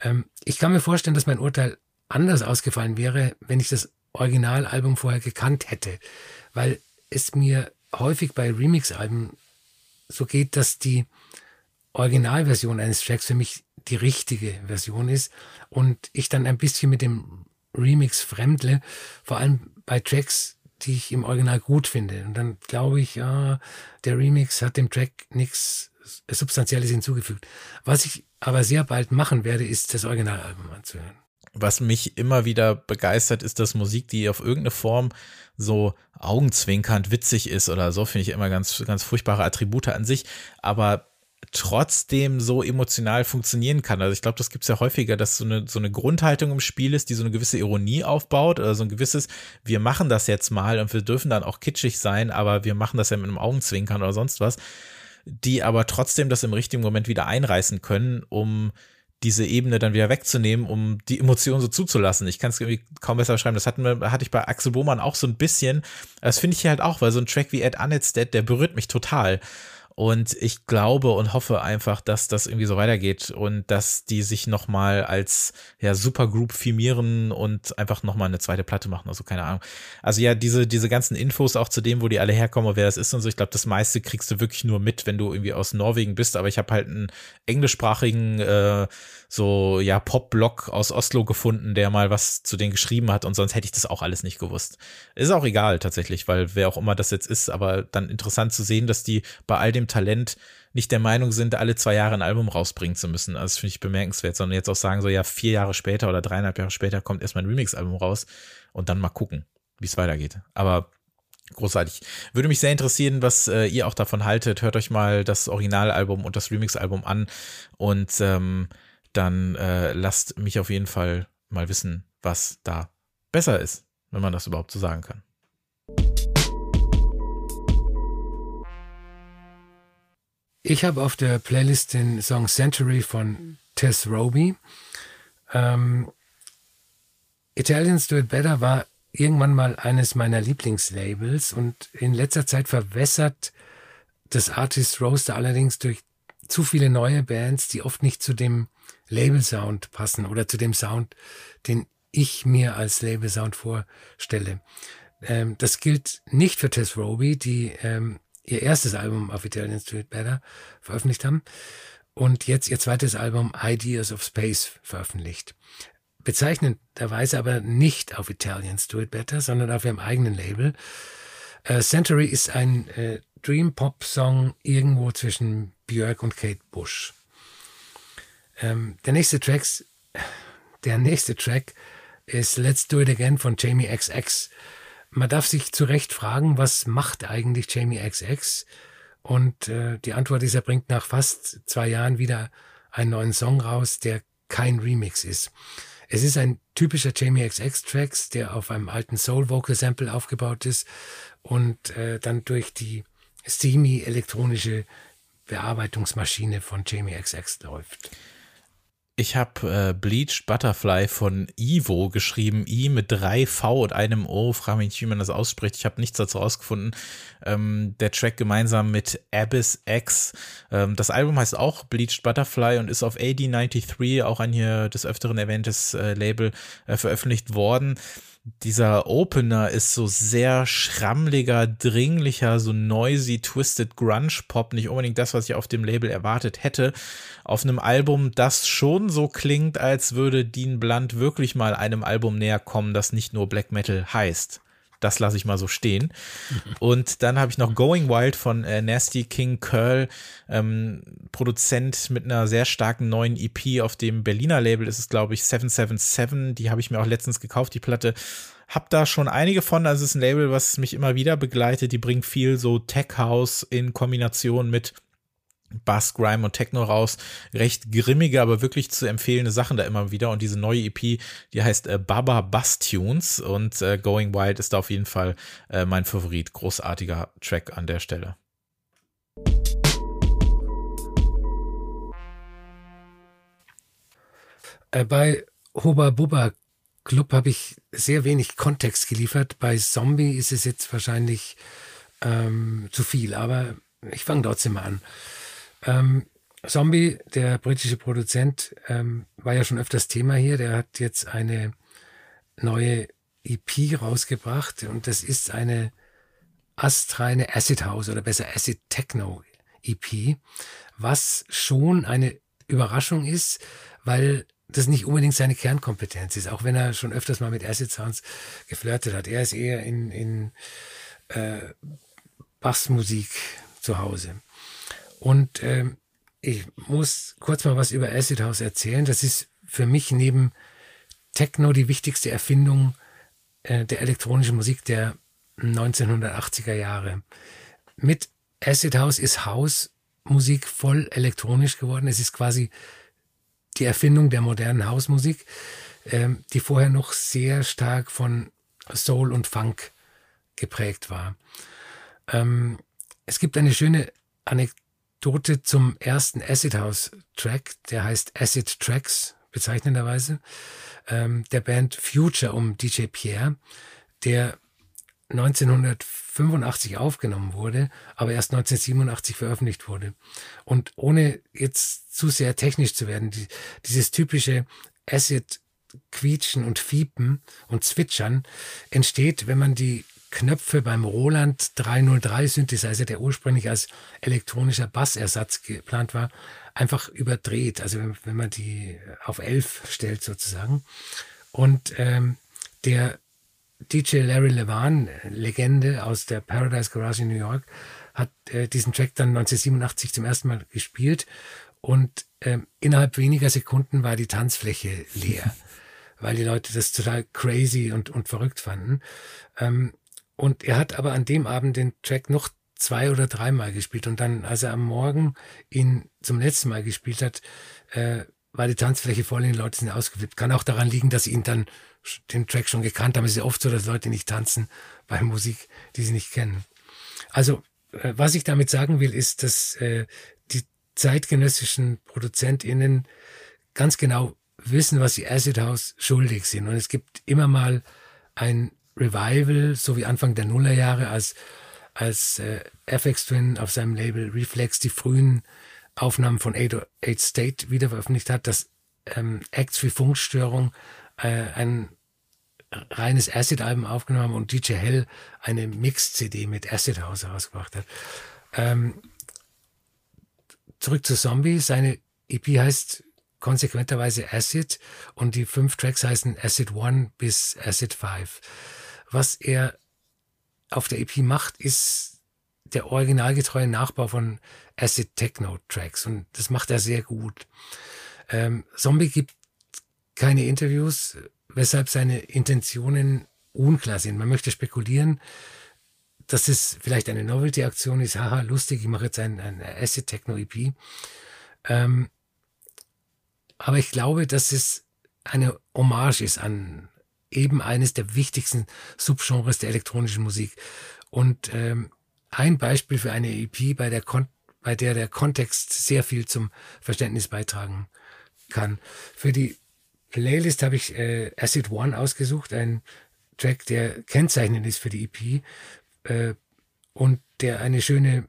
Ähm, ich kann mir vorstellen, dass mein Urteil anders ausgefallen wäre, wenn ich das Originalalbum vorher gekannt hätte, weil es mir häufig bei Remix-Alben so geht, dass die Originalversion eines Tracks für mich die richtige Version ist und ich dann ein bisschen mit dem Remix fremdle, vor allem bei Tracks, die ich im Original gut finde. Und dann glaube ich, ja, der Remix hat dem Track nichts Substanzielles hinzugefügt. Was ich aber sehr bald machen werde, ist das Originalalbum anzuhören. Was mich immer wieder begeistert, ist, dass Musik, die auf irgendeine Form so augenzwinkernd witzig ist oder so, finde ich immer ganz, ganz furchtbare Attribute an sich. Aber trotzdem so emotional funktionieren kann. Also ich glaube, das gibt es ja häufiger, dass so eine, so eine Grundhaltung im Spiel ist, die so eine gewisse Ironie aufbaut oder so ein gewisses, wir machen das jetzt mal und wir dürfen dann auch kitschig sein, aber wir machen das ja mit einem Augenzwinkern oder sonst was, die aber trotzdem das im richtigen Moment wieder einreißen können, um diese Ebene dann wieder wegzunehmen, um die Emotionen so zuzulassen. Ich kann es irgendwie kaum besser beschreiben. Das hatten wir, hatte ich bei Axel Bohmann auch so ein bisschen. Das finde ich hier halt auch, weil so ein Track wie Ed Unstead, der berührt mich total. Und ich glaube und hoffe einfach, dass das irgendwie so weitergeht und dass die sich nochmal als ja, Supergroup firmieren und einfach nochmal eine zweite Platte machen. Also keine Ahnung. Also ja, diese, diese ganzen Infos auch zu dem, wo die alle herkommen, wer das ist und so. Ich glaube, das meiste kriegst du wirklich nur mit, wenn du irgendwie aus Norwegen bist. Aber ich habe halt einen englischsprachigen äh, so ja Pop-Blog aus Oslo gefunden, der mal was zu denen geschrieben hat und sonst hätte ich das auch alles nicht gewusst. Ist auch egal tatsächlich, weil wer auch immer das jetzt ist, aber dann interessant zu sehen, dass die bei all dem Talent nicht der Meinung sind, alle zwei Jahre ein Album rausbringen zu müssen. Also das finde ich bemerkenswert, sondern jetzt auch sagen so, ja, vier Jahre später oder dreieinhalb Jahre später kommt erstmal ein Remix-Album raus und dann mal gucken, wie es weitergeht. Aber Großartig. Würde mich sehr interessieren, was äh, ihr auch davon haltet. Hört euch mal das Originalalbum und das Remix-Album an und ähm, dann äh, lasst mich auf jeden Fall mal wissen, was da besser ist, wenn man das überhaupt so sagen kann. Ich habe auf der Playlist den Song Century von Tess Roby. Ähm, Italians Do It Better war irgendwann mal eines meiner Lieblingslabels und in letzter Zeit verwässert das Artist Roaster allerdings durch zu viele neue Bands, die oft nicht zu dem Label-Sound passen oder zu dem Sound, den ich mir als Label-Sound vorstelle. Ähm, das gilt nicht für Tess Roby, die ähm, ihr erstes Album auf Italian Street Better veröffentlicht haben und jetzt ihr zweites Album Ideas of Space veröffentlicht. Bezeichnenderweise aber nicht auf Italian Do It Better, sondern auf ihrem eigenen Label. Äh, Century ist ein äh, Dream Pop Song irgendwo zwischen Björk und Kate Bush. Ähm, der nächste Track, der nächste Track ist Let's Do It Again von Jamie XX. man darf sich zu Recht fragen, was macht eigentlich Jamie XX? Und äh, die Antwort ist, er bringt nach fast zwei Jahren wieder einen neuen Song raus, der kein Remix ist. Es ist ein typischer Jamie XX Tracks, der auf einem alten Soul Vocal Sample aufgebaut ist und äh, dann durch die steamy elektronische Bearbeitungsmaschine von Jamie XX läuft. Ich habe äh, Bleached Butterfly von Ivo geschrieben, I mit drei V und einem O. Frage mich nicht, wie man das ausspricht. Ich habe nichts dazu rausgefunden. Ähm, der Track gemeinsam mit Abyss X. Ähm, das Album heißt auch Bleached Butterfly und ist auf AD93, auch ein hier des Öfteren erwähntes äh, Label, äh, veröffentlicht worden dieser Opener ist so sehr schrammliger, dringlicher, so noisy, twisted Grunge-Pop. Nicht unbedingt das, was ich auf dem Label erwartet hätte. Auf einem Album, das schon so klingt, als würde Dean Blunt wirklich mal einem Album näher kommen, das nicht nur Black Metal heißt. Das lasse ich mal so stehen. *laughs* Und dann habe ich noch Going Wild von äh, Nasty King Curl, ähm, Produzent mit einer sehr starken neuen EP auf dem Berliner Label ist es, glaube ich, 777. Die habe ich mir auch letztens gekauft, die Platte. Hab da schon einige von, also es ist ein Label, was mich immer wieder begleitet. Die bringt viel so Tech House in Kombination mit Bass, Grime und Techno raus. Recht grimmige, aber wirklich zu empfehlende Sachen da immer wieder. Und diese neue EP, die heißt äh, Baba Bass Tunes und äh, Going Wild ist da auf jeden Fall äh, mein Favorit. Großartiger Track an der Stelle. Äh, bei Huba Buba Club habe ich sehr wenig Kontext geliefert. Bei Zombie ist es jetzt wahrscheinlich ähm, zu viel, aber ich fange trotzdem mal an. Ähm, Zombie, der britische Produzent, ähm, war ja schon öfters Thema hier. Der hat jetzt eine neue EP rausgebracht und das ist eine astreine Acid House oder besser Acid Techno EP, was schon eine Überraschung ist, weil das nicht unbedingt seine Kernkompetenz ist, auch wenn er schon öfters mal mit Acid Sounds geflirtet hat. Er ist eher in, in äh, Bassmusik zu Hause. Und ähm, ich muss kurz mal was über Acid House erzählen. Das ist für mich neben Techno die wichtigste Erfindung äh, der elektronischen Musik der 1980er Jahre. Mit Acid House ist Hausmusik voll elektronisch geworden. Es ist quasi die Erfindung der modernen Hausmusik, ähm, die vorher noch sehr stark von Soul und Funk geprägt war. Ähm, es gibt eine schöne Anekdote Anekdote zum ersten Acid House Track, der heißt Acid Tracks, bezeichnenderweise, ähm, der Band Future um DJ Pierre, der 1985 aufgenommen wurde, aber erst 1987 veröffentlicht wurde. Und ohne jetzt zu sehr technisch zu werden, die, dieses typische Acid quietschen und fiepen und zwitschern entsteht, wenn man die Knöpfe beim Roland 303 Synthesizer, der ursprünglich als elektronischer Bassersatz geplant war, einfach überdreht. Also wenn, wenn man die auf 11 stellt sozusagen. Und ähm, der DJ Larry Levan, Legende aus der Paradise Garage in New York, hat äh, diesen Track dann 1987 zum ersten Mal gespielt und ähm, innerhalb weniger Sekunden war die Tanzfläche leer, *laughs* weil die Leute das total crazy und, und verrückt fanden. Ähm, und er hat aber an dem Abend den Track noch zwei oder dreimal gespielt. Und dann, als er am Morgen ihn zum letzten Mal gespielt hat, äh, war die Tanzfläche voll und die Leute sind ausgeflippt. Kann auch daran liegen, dass sie ihn dann den Track schon gekannt haben. Es ist oft so, dass Leute nicht tanzen bei Musik, die sie nicht kennen. Also, äh, was ich damit sagen will, ist, dass äh, die zeitgenössischen ProduzentInnen ganz genau wissen, was sie Acid House schuldig sind. Und es gibt immer mal ein Revival, so wie Anfang der Nullerjahre, als, als äh, FX Twin auf seinem Label Reflex die frühen Aufnahmen von 8, State wieder veröffentlicht hat, dass ähm, Acts wie Funkstörung äh, ein reines Acid-Album aufgenommen und DJ Hell eine Mix-CD mit Acid House herausgebracht hat. Ähm, zurück zu Zombie. Seine EP heißt konsequenterweise Acid und die fünf Tracks heißen Acid One bis Acid Five. Was er auf der EP macht, ist der originalgetreue Nachbau von Acid Techno Tracks und das macht er sehr gut. Ähm, Zombie gibt keine Interviews, weshalb seine Intentionen unklar sind. Man möchte spekulieren, dass es vielleicht eine Novelty-Aktion ist. Haha, lustig, ich mache jetzt ein, ein Acid Techno EP. Ähm, aber ich glaube, dass es eine Hommage ist an eben eines der wichtigsten Subgenres der elektronischen Musik. Und ähm, ein Beispiel für eine EP, bei der, bei der der Kontext sehr viel zum Verständnis beitragen kann. Für die Playlist habe ich äh, Acid One ausgesucht, ein Track, der kennzeichnend ist für die EP äh, und der eine schöne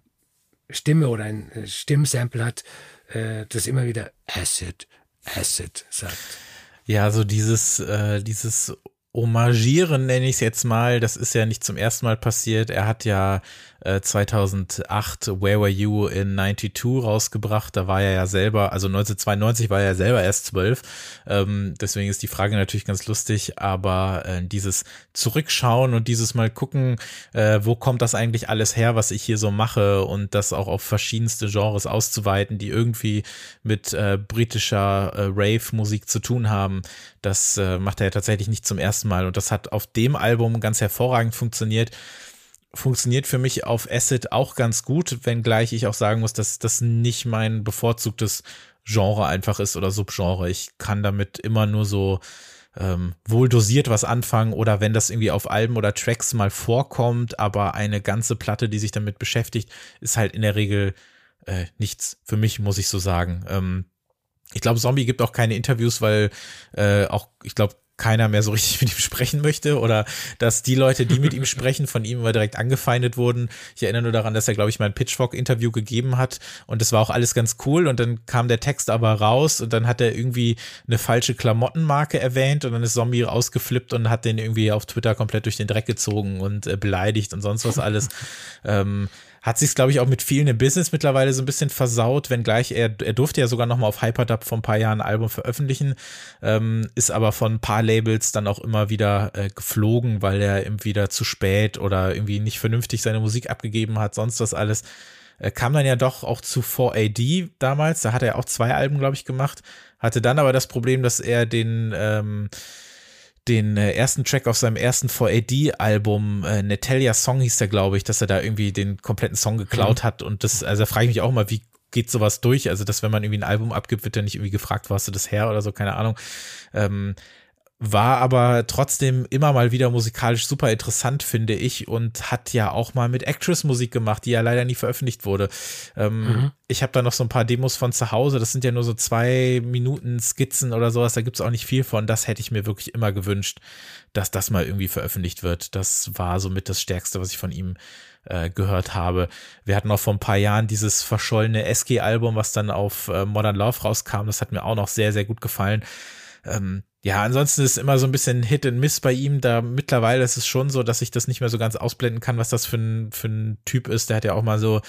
Stimme oder ein äh, Stimmsample hat, äh, das immer wieder Acid, Acid sagt. Ja, so dieses, äh, dieses Homagieren nenne ich es jetzt mal, das ist ja nicht zum ersten Mal passiert. Er hat ja äh, 2008 Where Were You in 92 rausgebracht. Da war er ja selber, also 1992 war er ja selber erst zwölf. Ähm, deswegen ist die Frage natürlich ganz lustig, aber äh, dieses Zurückschauen und dieses Mal gucken, äh, wo kommt das eigentlich alles her, was ich hier so mache und das auch auf verschiedenste Genres auszuweiten, die irgendwie mit äh, britischer äh, Rave-Musik zu tun haben, das äh, macht er ja tatsächlich nicht zum ersten Mal und das hat auf dem Album ganz hervorragend funktioniert funktioniert für mich auf Acid auch ganz gut, wenngleich ich auch sagen muss, dass das nicht mein bevorzugtes Genre einfach ist oder Subgenre. Ich kann damit immer nur so ähm, wohl dosiert was anfangen oder wenn das irgendwie auf Alben oder Tracks mal vorkommt, aber eine ganze Platte, die sich damit beschäftigt, ist halt in der Regel äh, nichts für mich, muss ich so sagen. Ähm, ich glaube, Zombie gibt auch keine Interviews, weil äh, auch, ich glaube, keiner mehr so richtig *laughs* mit ihm sprechen möchte oder dass die Leute, die mit ihm *laughs* sprechen, von ihm immer direkt angefeindet wurden. Ich erinnere nur daran, dass er, glaube ich, mal ein Pitchfork-Interview gegeben hat und das war auch alles ganz cool und dann kam der Text aber raus und dann hat er irgendwie eine falsche Klamottenmarke erwähnt und dann ist Zombie rausgeflippt und hat den irgendwie auf Twitter komplett durch den Dreck gezogen und äh, beleidigt und sonst was alles. *laughs* ähm, hat sich glaube ich, auch mit vielen im Business mittlerweile so ein bisschen versaut, wenngleich er, er durfte ja sogar noch mal auf Hyperdub vor ein paar Jahren ein Album veröffentlichen, ähm, ist aber von ein paar Labels dann auch immer wieder äh, geflogen, weil er wieder zu spät oder irgendwie nicht vernünftig seine Musik abgegeben hat, sonst was alles. Äh, kam dann ja doch auch zu 4AD damals, da hat er auch zwei Alben, glaube ich, gemacht, hatte dann aber das Problem, dass er den ähm, den äh, ersten Track auf seinem ersten 4AD-Album, äh, Natalia Song hieß der, glaube ich, dass er da irgendwie den kompletten Song geklaut mhm. hat. Und das, also da frage ich mich auch mal, wie geht sowas durch? Also, dass wenn man irgendwie ein Album abgibt, wird ja nicht irgendwie gefragt, wo hast du das her oder so, keine Ahnung. Ähm, war aber trotzdem immer mal wieder musikalisch super interessant, finde ich, und hat ja auch mal mit Actress Musik gemacht, die ja leider nie veröffentlicht wurde. Ähm, mhm. Ich habe da noch so ein paar Demos von zu Hause, das sind ja nur so zwei Minuten Skizzen oder sowas, da gibt's auch nicht viel von. Das hätte ich mir wirklich immer gewünscht, dass das mal irgendwie veröffentlicht wird. Das war somit das Stärkste, was ich von ihm äh, gehört habe. Wir hatten auch vor ein paar Jahren dieses verschollene SG-Album, was dann auf äh, Modern Love rauskam. Das hat mir auch noch sehr, sehr gut gefallen. Ähm, ja, ansonsten ist immer so ein bisschen Hit and Miss bei ihm. Da mittlerweile ist es schon so, dass ich das nicht mehr so ganz ausblenden kann, was das für ein, für ein Typ ist. Der hat ja auch mal so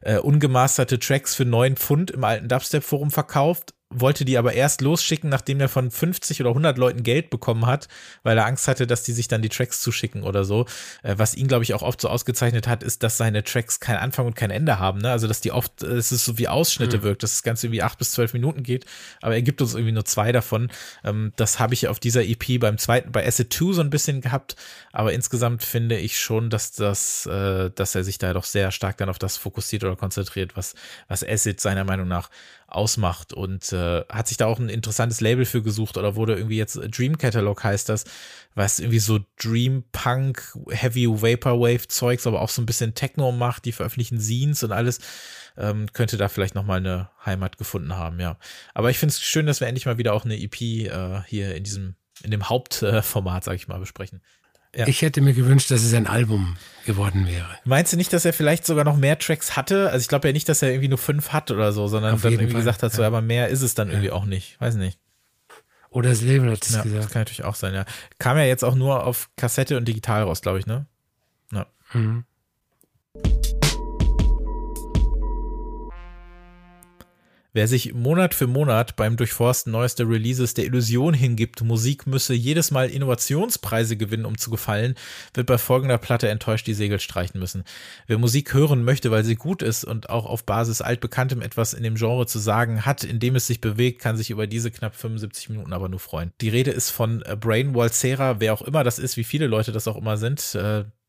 äh, ungemasterte Tracks für neun Pfund im alten Dubstep-Forum verkauft wollte die aber erst losschicken, nachdem er von 50 oder 100 Leuten Geld bekommen hat, weil er Angst hatte, dass die sich dann die Tracks zuschicken oder so. Äh, was ihn, glaube ich, auch oft so ausgezeichnet hat, ist, dass seine Tracks keinen Anfang und kein Ende haben. Ne? Also, dass die oft, es ist so wie Ausschnitte mhm. wirkt, dass das Ganze irgendwie acht bis zwölf Minuten geht, aber er gibt uns irgendwie nur zwei davon. Ähm, das habe ich auf dieser EP beim zweiten, bei Acid 2 so ein bisschen gehabt, aber insgesamt finde ich schon, dass das, äh, dass er sich da doch sehr stark dann auf das fokussiert oder konzentriert, was, was Acid seiner Meinung nach ausmacht und äh, hat sich da auch ein interessantes Label für gesucht oder wurde irgendwie jetzt Dream Catalog heißt das, was irgendwie so Dream Punk, Heavy Vaporwave Zeugs, aber auch so ein bisschen Techno macht, die veröffentlichen Scenes und alles, ähm, könnte da vielleicht nochmal eine Heimat gefunden haben, ja. Aber ich finde es schön, dass wir endlich mal wieder auch eine EP äh, hier in diesem, in dem Hauptformat, äh, sag ich mal, besprechen. Ja. Ich hätte mir gewünscht, dass es ein Album geworden wäre. Meinst du nicht, dass er vielleicht sogar noch mehr Tracks hatte? Also ich glaube ja nicht, dass er irgendwie nur fünf hat oder so, sondern Auf dann irgendwie Fall. gesagt hat, so, ja. aber mehr ist es dann irgendwie auch nicht. Weiß nicht. Oder das Label hat es ja, gesagt. Das kann natürlich auch sein, ja. Kam ja jetzt auch nur auf Kassette und digital raus, glaube ich, ne? Ja. Mhm. Wer sich Monat für Monat beim Durchforsten neuester Releases der Illusion hingibt, Musik müsse jedes Mal Innovationspreise gewinnen, um zu gefallen, wird bei folgender Platte enttäuscht die Segel streichen müssen. Wer Musik hören möchte, weil sie gut ist und auch auf Basis altbekanntem etwas in dem Genre zu sagen hat, in dem es sich bewegt, kann sich über diese knapp 75 Minuten aber nur freuen. Die Rede ist von äh, Brain Walsera, wer auch immer das ist, wie viele Leute das auch immer sind.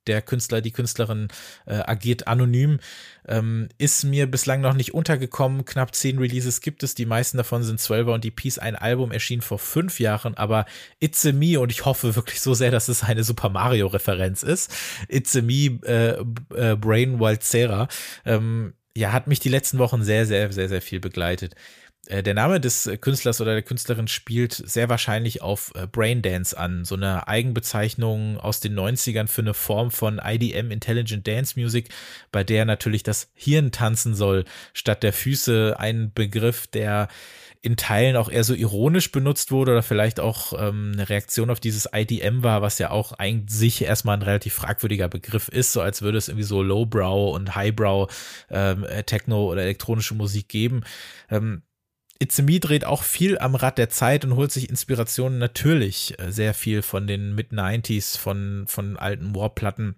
Der Künstler, die Künstlerin äh, agiert anonym, ähm, ist mir bislang noch nicht untergekommen. Knapp zehn Releases gibt es, die meisten davon sind Zwölfer und die Peace. Ein Album erschien vor fünf Jahren, aber It's a Me und ich hoffe wirklich so sehr, dass es eine Super Mario Referenz ist. It's a Me, äh, äh, Brain Walzera. Ähm, ja, hat mich die letzten Wochen sehr, sehr, sehr, sehr viel begleitet. Äh, der Name des äh, Künstlers oder der Künstlerin spielt sehr wahrscheinlich auf äh, Braindance an, so eine Eigenbezeichnung aus den 90ern für eine Form von IDM Intelligent Dance Music, bei der natürlich das Hirn tanzen soll, statt der Füße ein Begriff, der in Teilen auch eher so ironisch benutzt wurde oder vielleicht auch ähm, eine Reaktion auf dieses IDM war, was ja auch eigentlich erstmal ein relativ fragwürdiger Begriff ist, so als würde es irgendwie so Lowbrow und Highbrow ähm, Techno oder elektronische Musik geben. Ähm, It's Me dreht auch viel am Rad der Zeit und holt sich Inspirationen natürlich äh, sehr viel von den Mid-90s, von, von alten Warplatten.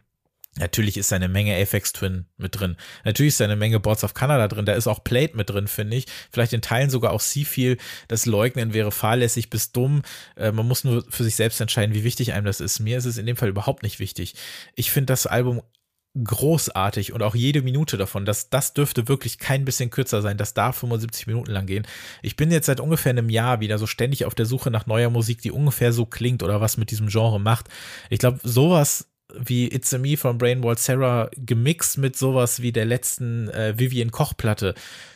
Natürlich ist eine Menge Apex Twin mit drin. Natürlich ist eine Menge Boards of Canada drin. Da ist auch Plate mit drin, finde ich. Vielleicht in Teilen sogar auch Seafield. Das Leugnen wäre fahrlässig bis dumm. Äh, man muss nur für sich selbst entscheiden, wie wichtig einem das ist. Mir ist es in dem Fall überhaupt nicht wichtig. Ich finde das Album großartig und auch jede Minute davon, das, das dürfte wirklich kein bisschen kürzer sein, das darf 75 Minuten lang gehen. Ich bin jetzt seit ungefähr einem Jahr wieder so ständig auf der Suche nach neuer Musik, die ungefähr so klingt oder was mit diesem Genre macht. Ich glaube, sowas wie It's a Me von Brainwall Sarah gemixt mit sowas wie der letzten äh, Vivian Koch Platte,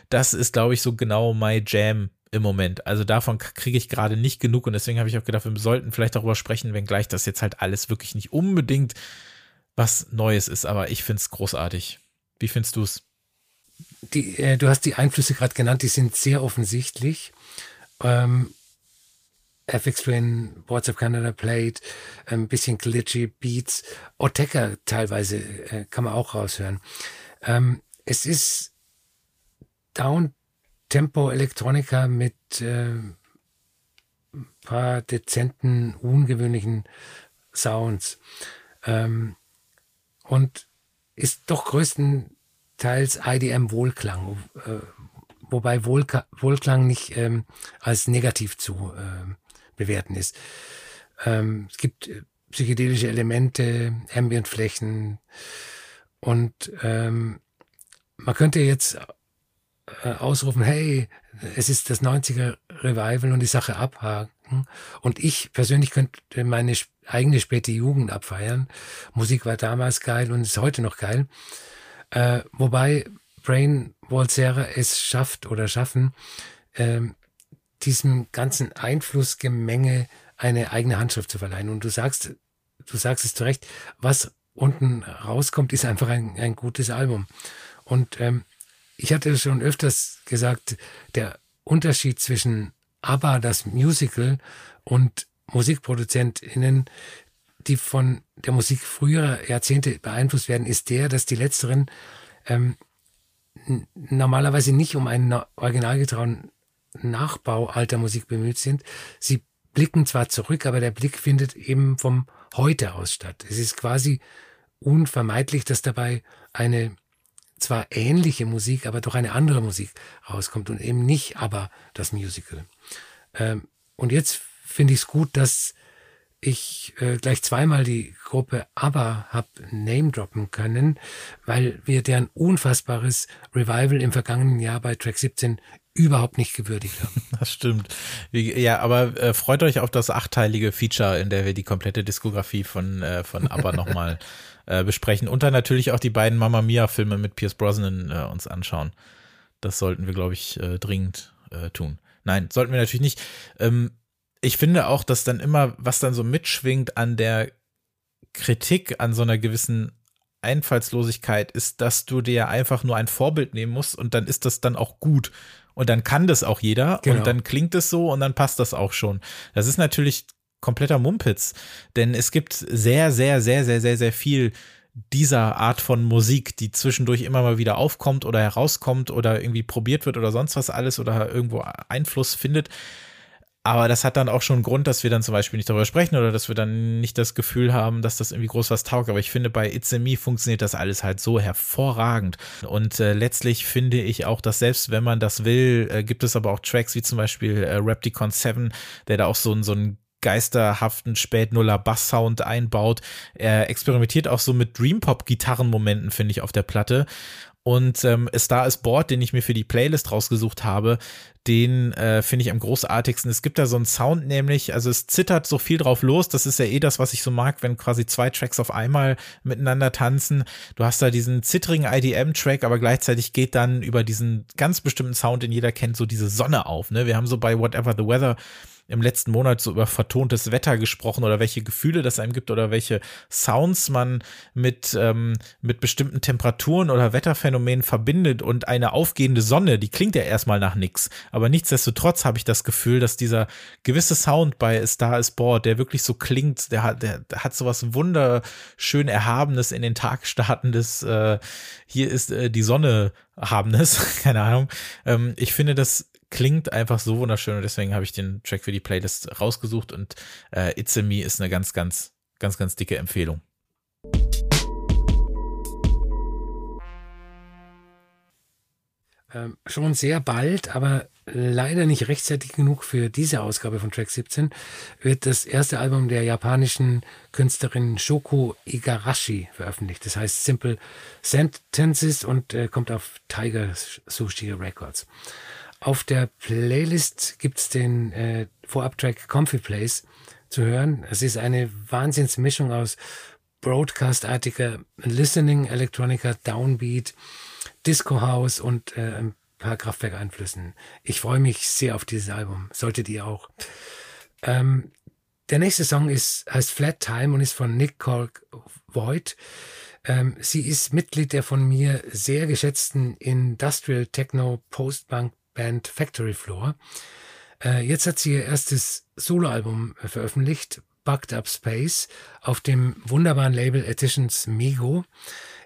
das ist, glaube ich, so genau my Jam im Moment. Also davon kriege ich gerade nicht genug und deswegen habe ich auch gedacht, wir sollten vielleicht darüber sprechen, wenngleich das jetzt halt alles wirklich nicht unbedingt was Neues ist, aber ich finde es großartig. Wie findest du es? äh, du hast die Einflüsse gerade genannt, die sind sehr offensichtlich. Ähm, FX Twin, of Canada Plate, ein bisschen glitchy Beats, Oteka teilweise äh, kann man auch raushören. Ähm, es ist Down Tempo Elektronika mit äh, ein paar dezenten, ungewöhnlichen Sounds. Ähm, und ist doch größtenteils IDM Wohlklang, äh, wobei Wohlka Wohlklang nicht ähm, als negativ zu äh, bewerten ist. Ähm, es gibt äh, psychedelische Elemente, Ambientflächen und ähm, man könnte jetzt äh, ausrufen, hey, es ist das 90er Revival und die Sache abhaken. Und ich persönlich könnte meine eigene späte Jugend abfeiern. Musik war damals geil und ist heute noch geil. Äh, wobei Brain Walzera es schafft oder schaffen, äh, diesem ganzen Einflussgemenge eine eigene Handschrift zu verleihen. Und du sagst, du sagst es zu Recht, was unten rauskommt, ist einfach ein, ein gutes Album. Und ähm, ich hatte schon öfters gesagt, der Unterschied zwischen ABBA, das Musical, und MusikproduzentInnen, die von der Musik früherer Jahrzehnte beeinflusst werden, ist der, dass die letzteren ähm, normalerweise nicht um einen originalgetrauen Nachbau alter Musik bemüht sind. Sie blicken zwar zurück, aber der Blick findet eben vom Heute aus statt. Es ist quasi unvermeidlich, dass dabei eine zwar ähnliche Musik, aber doch eine andere Musik rauskommt und eben nicht aber das Musical. Ähm, und jetzt finde ich es gut, dass ich äh, gleich zweimal die Gruppe ABBA hab name droppen können, weil wir deren unfassbares Revival im vergangenen Jahr bei Track 17 überhaupt nicht gewürdigt haben. *laughs* Das stimmt. Ja, aber äh, freut euch auf das achteilige Feature, in der wir die komplette Diskografie von, äh, von ABBA *laughs* nochmal äh, besprechen und dann natürlich auch die beiden Mamma Mia Filme mit Pierce Brosnan äh, uns anschauen. Das sollten wir, glaube ich, äh, dringend äh, tun. Nein, sollten wir natürlich nicht. Ähm, ich finde auch, dass dann immer, was dann so mitschwingt an der Kritik an so einer gewissen Einfallslosigkeit ist, dass du dir einfach nur ein Vorbild nehmen musst und dann ist das dann auch gut. Und dann kann das auch jeder genau. und dann klingt es so und dann passt das auch schon. Das ist natürlich kompletter Mumpitz, denn es gibt sehr, sehr, sehr, sehr, sehr, sehr viel dieser Art von Musik, die zwischendurch immer mal wieder aufkommt oder herauskommt oder irgendwie probiert wird oder sonst was alles oder irgendwo Einfluss findet. Aber das hat dann auch schon einen Grund, dass wir dann zum Beispiel nicht darüber sprechen oder dass wir dann nicht das Gefühl haben, dass das irgendwie groß was taugt. Aber ich finde, bei It's a Me funktioniert das alles halt so hervorragend. Und äh, letztlich finde ich auch, dass selbst wenn man das will, äh, gibt es aber auch Tracks wie zum Beispiel äh, Repticon 7, der da auch so, so ein geisterhaften Spätnuller Bass-Sound einbaut. Er experimentiert auch so mit Dream-Pop-Gitarrenmomenten, finde ich, auf der Platte. Und ähm, Star is Bored, den ich mir für die Playlist rausgesucht habe, den äh, finde ich am großartigsten. Es gibt da so einen Sound nämlich, also es zittert so viel drauf los. Das ist ja eh das, was ich so mag, wenn quasi zwei Tracks auf einmal miteinander tanzen. Du hast da diesen zittrigen IDM-Track, aber gleichzeitig geht dann über diesen ganz bestimmten Sound, den jeder kennt, so diese Sonne auf. Ne? Wir haben so bei Whatever the Weather im letzten Monat so über vertontes Wetter gesprochen oder welche Gefühle das einem gibt oder welche Sounds man mit, ähm, mit bestimmten Temperaturen oder Wetterphänomenen verbindet und eine aufgehende Sonne, die klingt ja erstmal nach nix. Aber nichtsdestotrotz habe ich das Gefühl, dass dieser gewisse Sound bei Star is Bored, der wirklich so klingt, der hat, der, hat so was wunderschön Erhabenes in den Tag startendes, äh, hier ist äh, die Sonne habendes, *laughs* keine Ahnung. Ähm, ich finde, das klingt einfach so wunderschön und deswegen habe ich den Track für die Playlist rausgesucht und äh, It's a Me ist eine ganz, ganz, ganz, ganz dicke Empfehlung. Ähm, schon sehr bald, aber leider nicht rechtzeitig genug für diese Ausgabe von Track 17, wird das erste Album der japanischen Künstlerin Shoko Igarashi veröffentlicht. Das heißt Simple Sentences und äh, kommt auf Tiger Sushi Records. Auf der Playlist gibt es den äh, Vorabtrack Comfy Place zu hören. Es ist eine Wahnsinnsmischung aus Broadcast-artiger Listening, Electronica, Downbeat, Disco House und äh, ein paar Kraftwerkeinflüssen. Ich freue mich sehr auf dieses Album. Solltet ihr auch. Ähm, der nächste Song ist, heißt Flat Time und ist von Nick Colk Voigt. Ähm, sie ist Mitglied der von mir sehr geschätzten Industrial Techno Post-Punk Band Factory Floor. Äh, jetzt hat sie ihr erstes Soloalbum äh, veröffentlicht, Bugged Up Space, auf dem wunderbaren Label Editions Mego.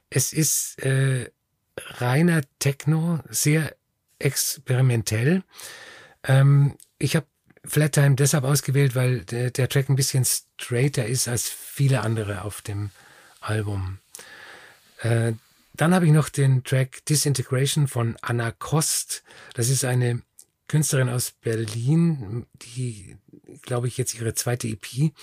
Es ist äh, reiner Techno, sehr experimentell. Ähm, ich habe Flattime deshalb ausgewählt, weil der, der, Track ein bisschen straighter ist als viele andere auf dem Album. Äh, dann habe ich noch den Track Disintegration von Anna Kost. Das ist eine Künstlerin aus Berlin, die, glaube ich, jetzt ihre zweite EP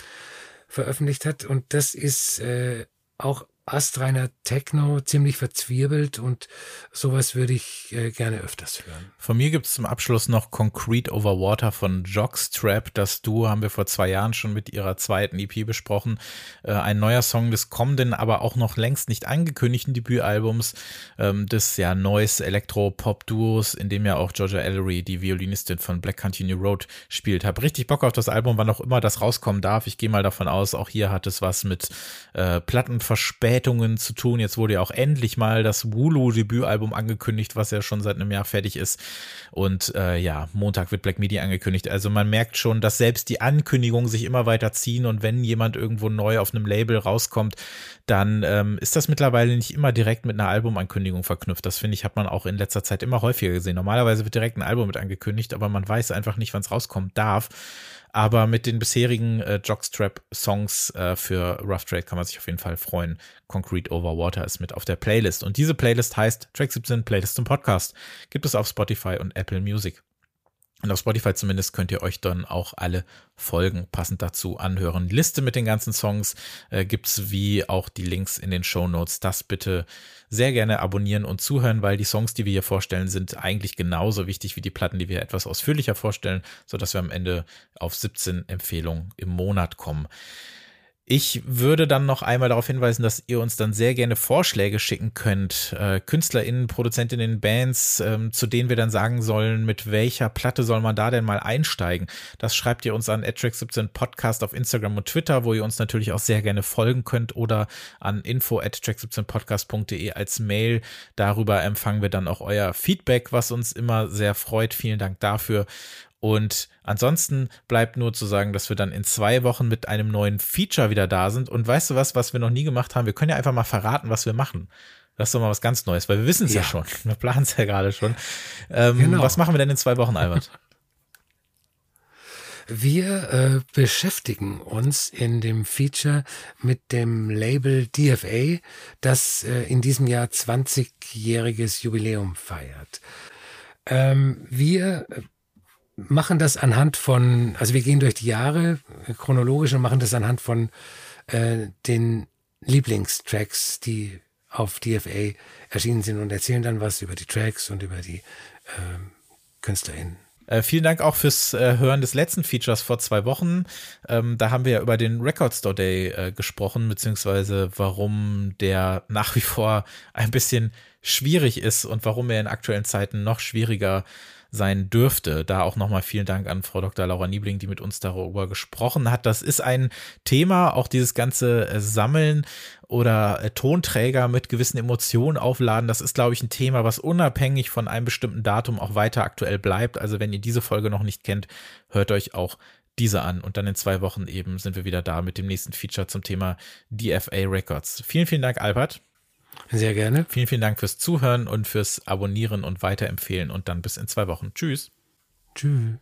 veröffentlicht hat. Und das ist äh, auch astreiner Techno, ziemlich verzwirbelt und sowas würde ich äh, gerne öfters hören. Von mir gibt es zum Abschluss noch Concrete Over Water von Jockstrap. Das Duo haben wir vor zwei Jahren schon mit ihrer zweiten EP besprochen. Äh, ein neuer Song des kommenden, aber auch noch längst nicht angekündigten Debütalbums ähm, des ja neues Elektro-Pop-Duos, in dem ja auch Georgia Ellery, die Violinistin von Black Continue Road, spielt. Hab richtig Bock auf das Album, wann auch immer das rauskommen darf. Ich gehe mal davon aus, auch hier hat es was mit äh, Plattenverspätung Verspätungen zu tun. Jetzt wurde ja auch endlich mal das Wulu-Debütalbum angekündigt, was ja schon seit einem Jahr fertig ist. Und äh, ja, Montag wird Black Media angekündigt. Also man merkt schon, dass selbst die Ankündigungen sich immer weiter ziehen und wenn jemand irgendwo neu auf einem Label rauskommt, dann ähm, ist das mittlerweile nicht immer direkt mit einer Albumankündigung verknüpft. Das finde ich, hat man auch in letzter Zeit immer häufiger gesehen. Normalerweise wird direkt ein Album mit angekündigt, aber man weiß einfach nicht, wann es rauskommen darf. Aber mit den bisherigen äh, Jockstrap-Songs äh, für Rough Trade kann man sich auf jeden Fall freuen. Concrete Over Water ist mit auf der Playlist. Und diese Playlist heißt Track 17 Playlist zum Podcast. Gibt es auf Spotify und Apple Music. Und auf Spotify zumindest könnt ihr euch dann auch alle Folgen passend dazu anhören. Liste mit den ganzen Songs äh, gibt's wie auch die Links in den Show Notes. Das bitte sehr gerne abonnieren und zuhören, weil die Songs, die wir hier vorstellen, sind eigentlich genauso wichtig wie die Platten, die wir etwas ausführlicher vorstellen, sodass wir am Ende auf 17 Empfehlungen im Monat kommen. Ich würde dann noch einmal darauf hinweisen, dass ihr uns dann sehr gerne Vorschläge schicken könnt. Äh, KünstlerInnen, ProduzentInnen, Bands, ähm, zu denen wir dann sagen sollen, mit welcher Platte soll man da denn mal einsteigen. Das schreibt ihr uns an track17 Podcast auf Instagram und Twitter, wo ihr uns natürlich auch sehr gerne folgen könnt oder an info at track17podcast.de als Mail. Darüber empfangen wir dann auch euer Feedback, was uns immer sehr freut. Vielen Dank dafür. Und ansonsten bleibt nur zu sagen, dass wir dann in zwei Wochen mit einem neuen Feature wieder da sind. Und weißt du was, was wir noch nie gemacht haben? Wir können ja einfach mal verraten, was wir machen. Das ist doch mal was ganz Neues, weil wir wissen es ja. ja. schon. Wir planen es ja gerade schon. Ähm, genau. Was machen wir denn in zwei Wochen, Albert? *laughs* Wir äh, beschäftigen uns in dem Feature mit dem Label DFA, das äh, in diesem Jahr 20-jähriges Jubiläum feiert. Ähm, wir machen das anhand von, also wir gehen durch die Jahre chronologisch und machen das anhand von äh, den Lieblingstracks, die auf DFA erschienen sind und erzählen dann was über die Tracks und über die äh, KünstlerInnen. Äh, vielen Dank auch fürs äh, Hören des letzten Features vor zwei Wochen. Ähm, da haben wir ja über den Record Store Day äh, gesprochen, beziehungsweise warum der nach wie vor ein bisschen schwierig ist und warum er in aktuellen Zeiten noch schwieriger sein dürfte. Da auch nochmal vielen Dank an Frau Dr. Laura Niebling, die mit uns darüber gesprochen hat. Das ist ein Thema, auch dieses ganze äh, Sammeln oder äh, Tonträger mit gewissen Emotionen aufladen. Das ist, glaube ich, ein Thema, was unabhängig von einem bestimmten Datum auch weiter aktuell bleibt. Also wenn ihr diese Folge noch nicht kennt, hört euch auch diese an und dann in zwei Wochen eben sind wir wieder da mit dem nächsten Feature zum Thema DFA Records. Vielen, vielen Dank, Albert. Sehr gerne. Vielen, vielen Dank fürs Zuhören und fürs Abonnieren und Weiterempfehlen und dann bis in zwei Wochen. Tschüss. Tschüss.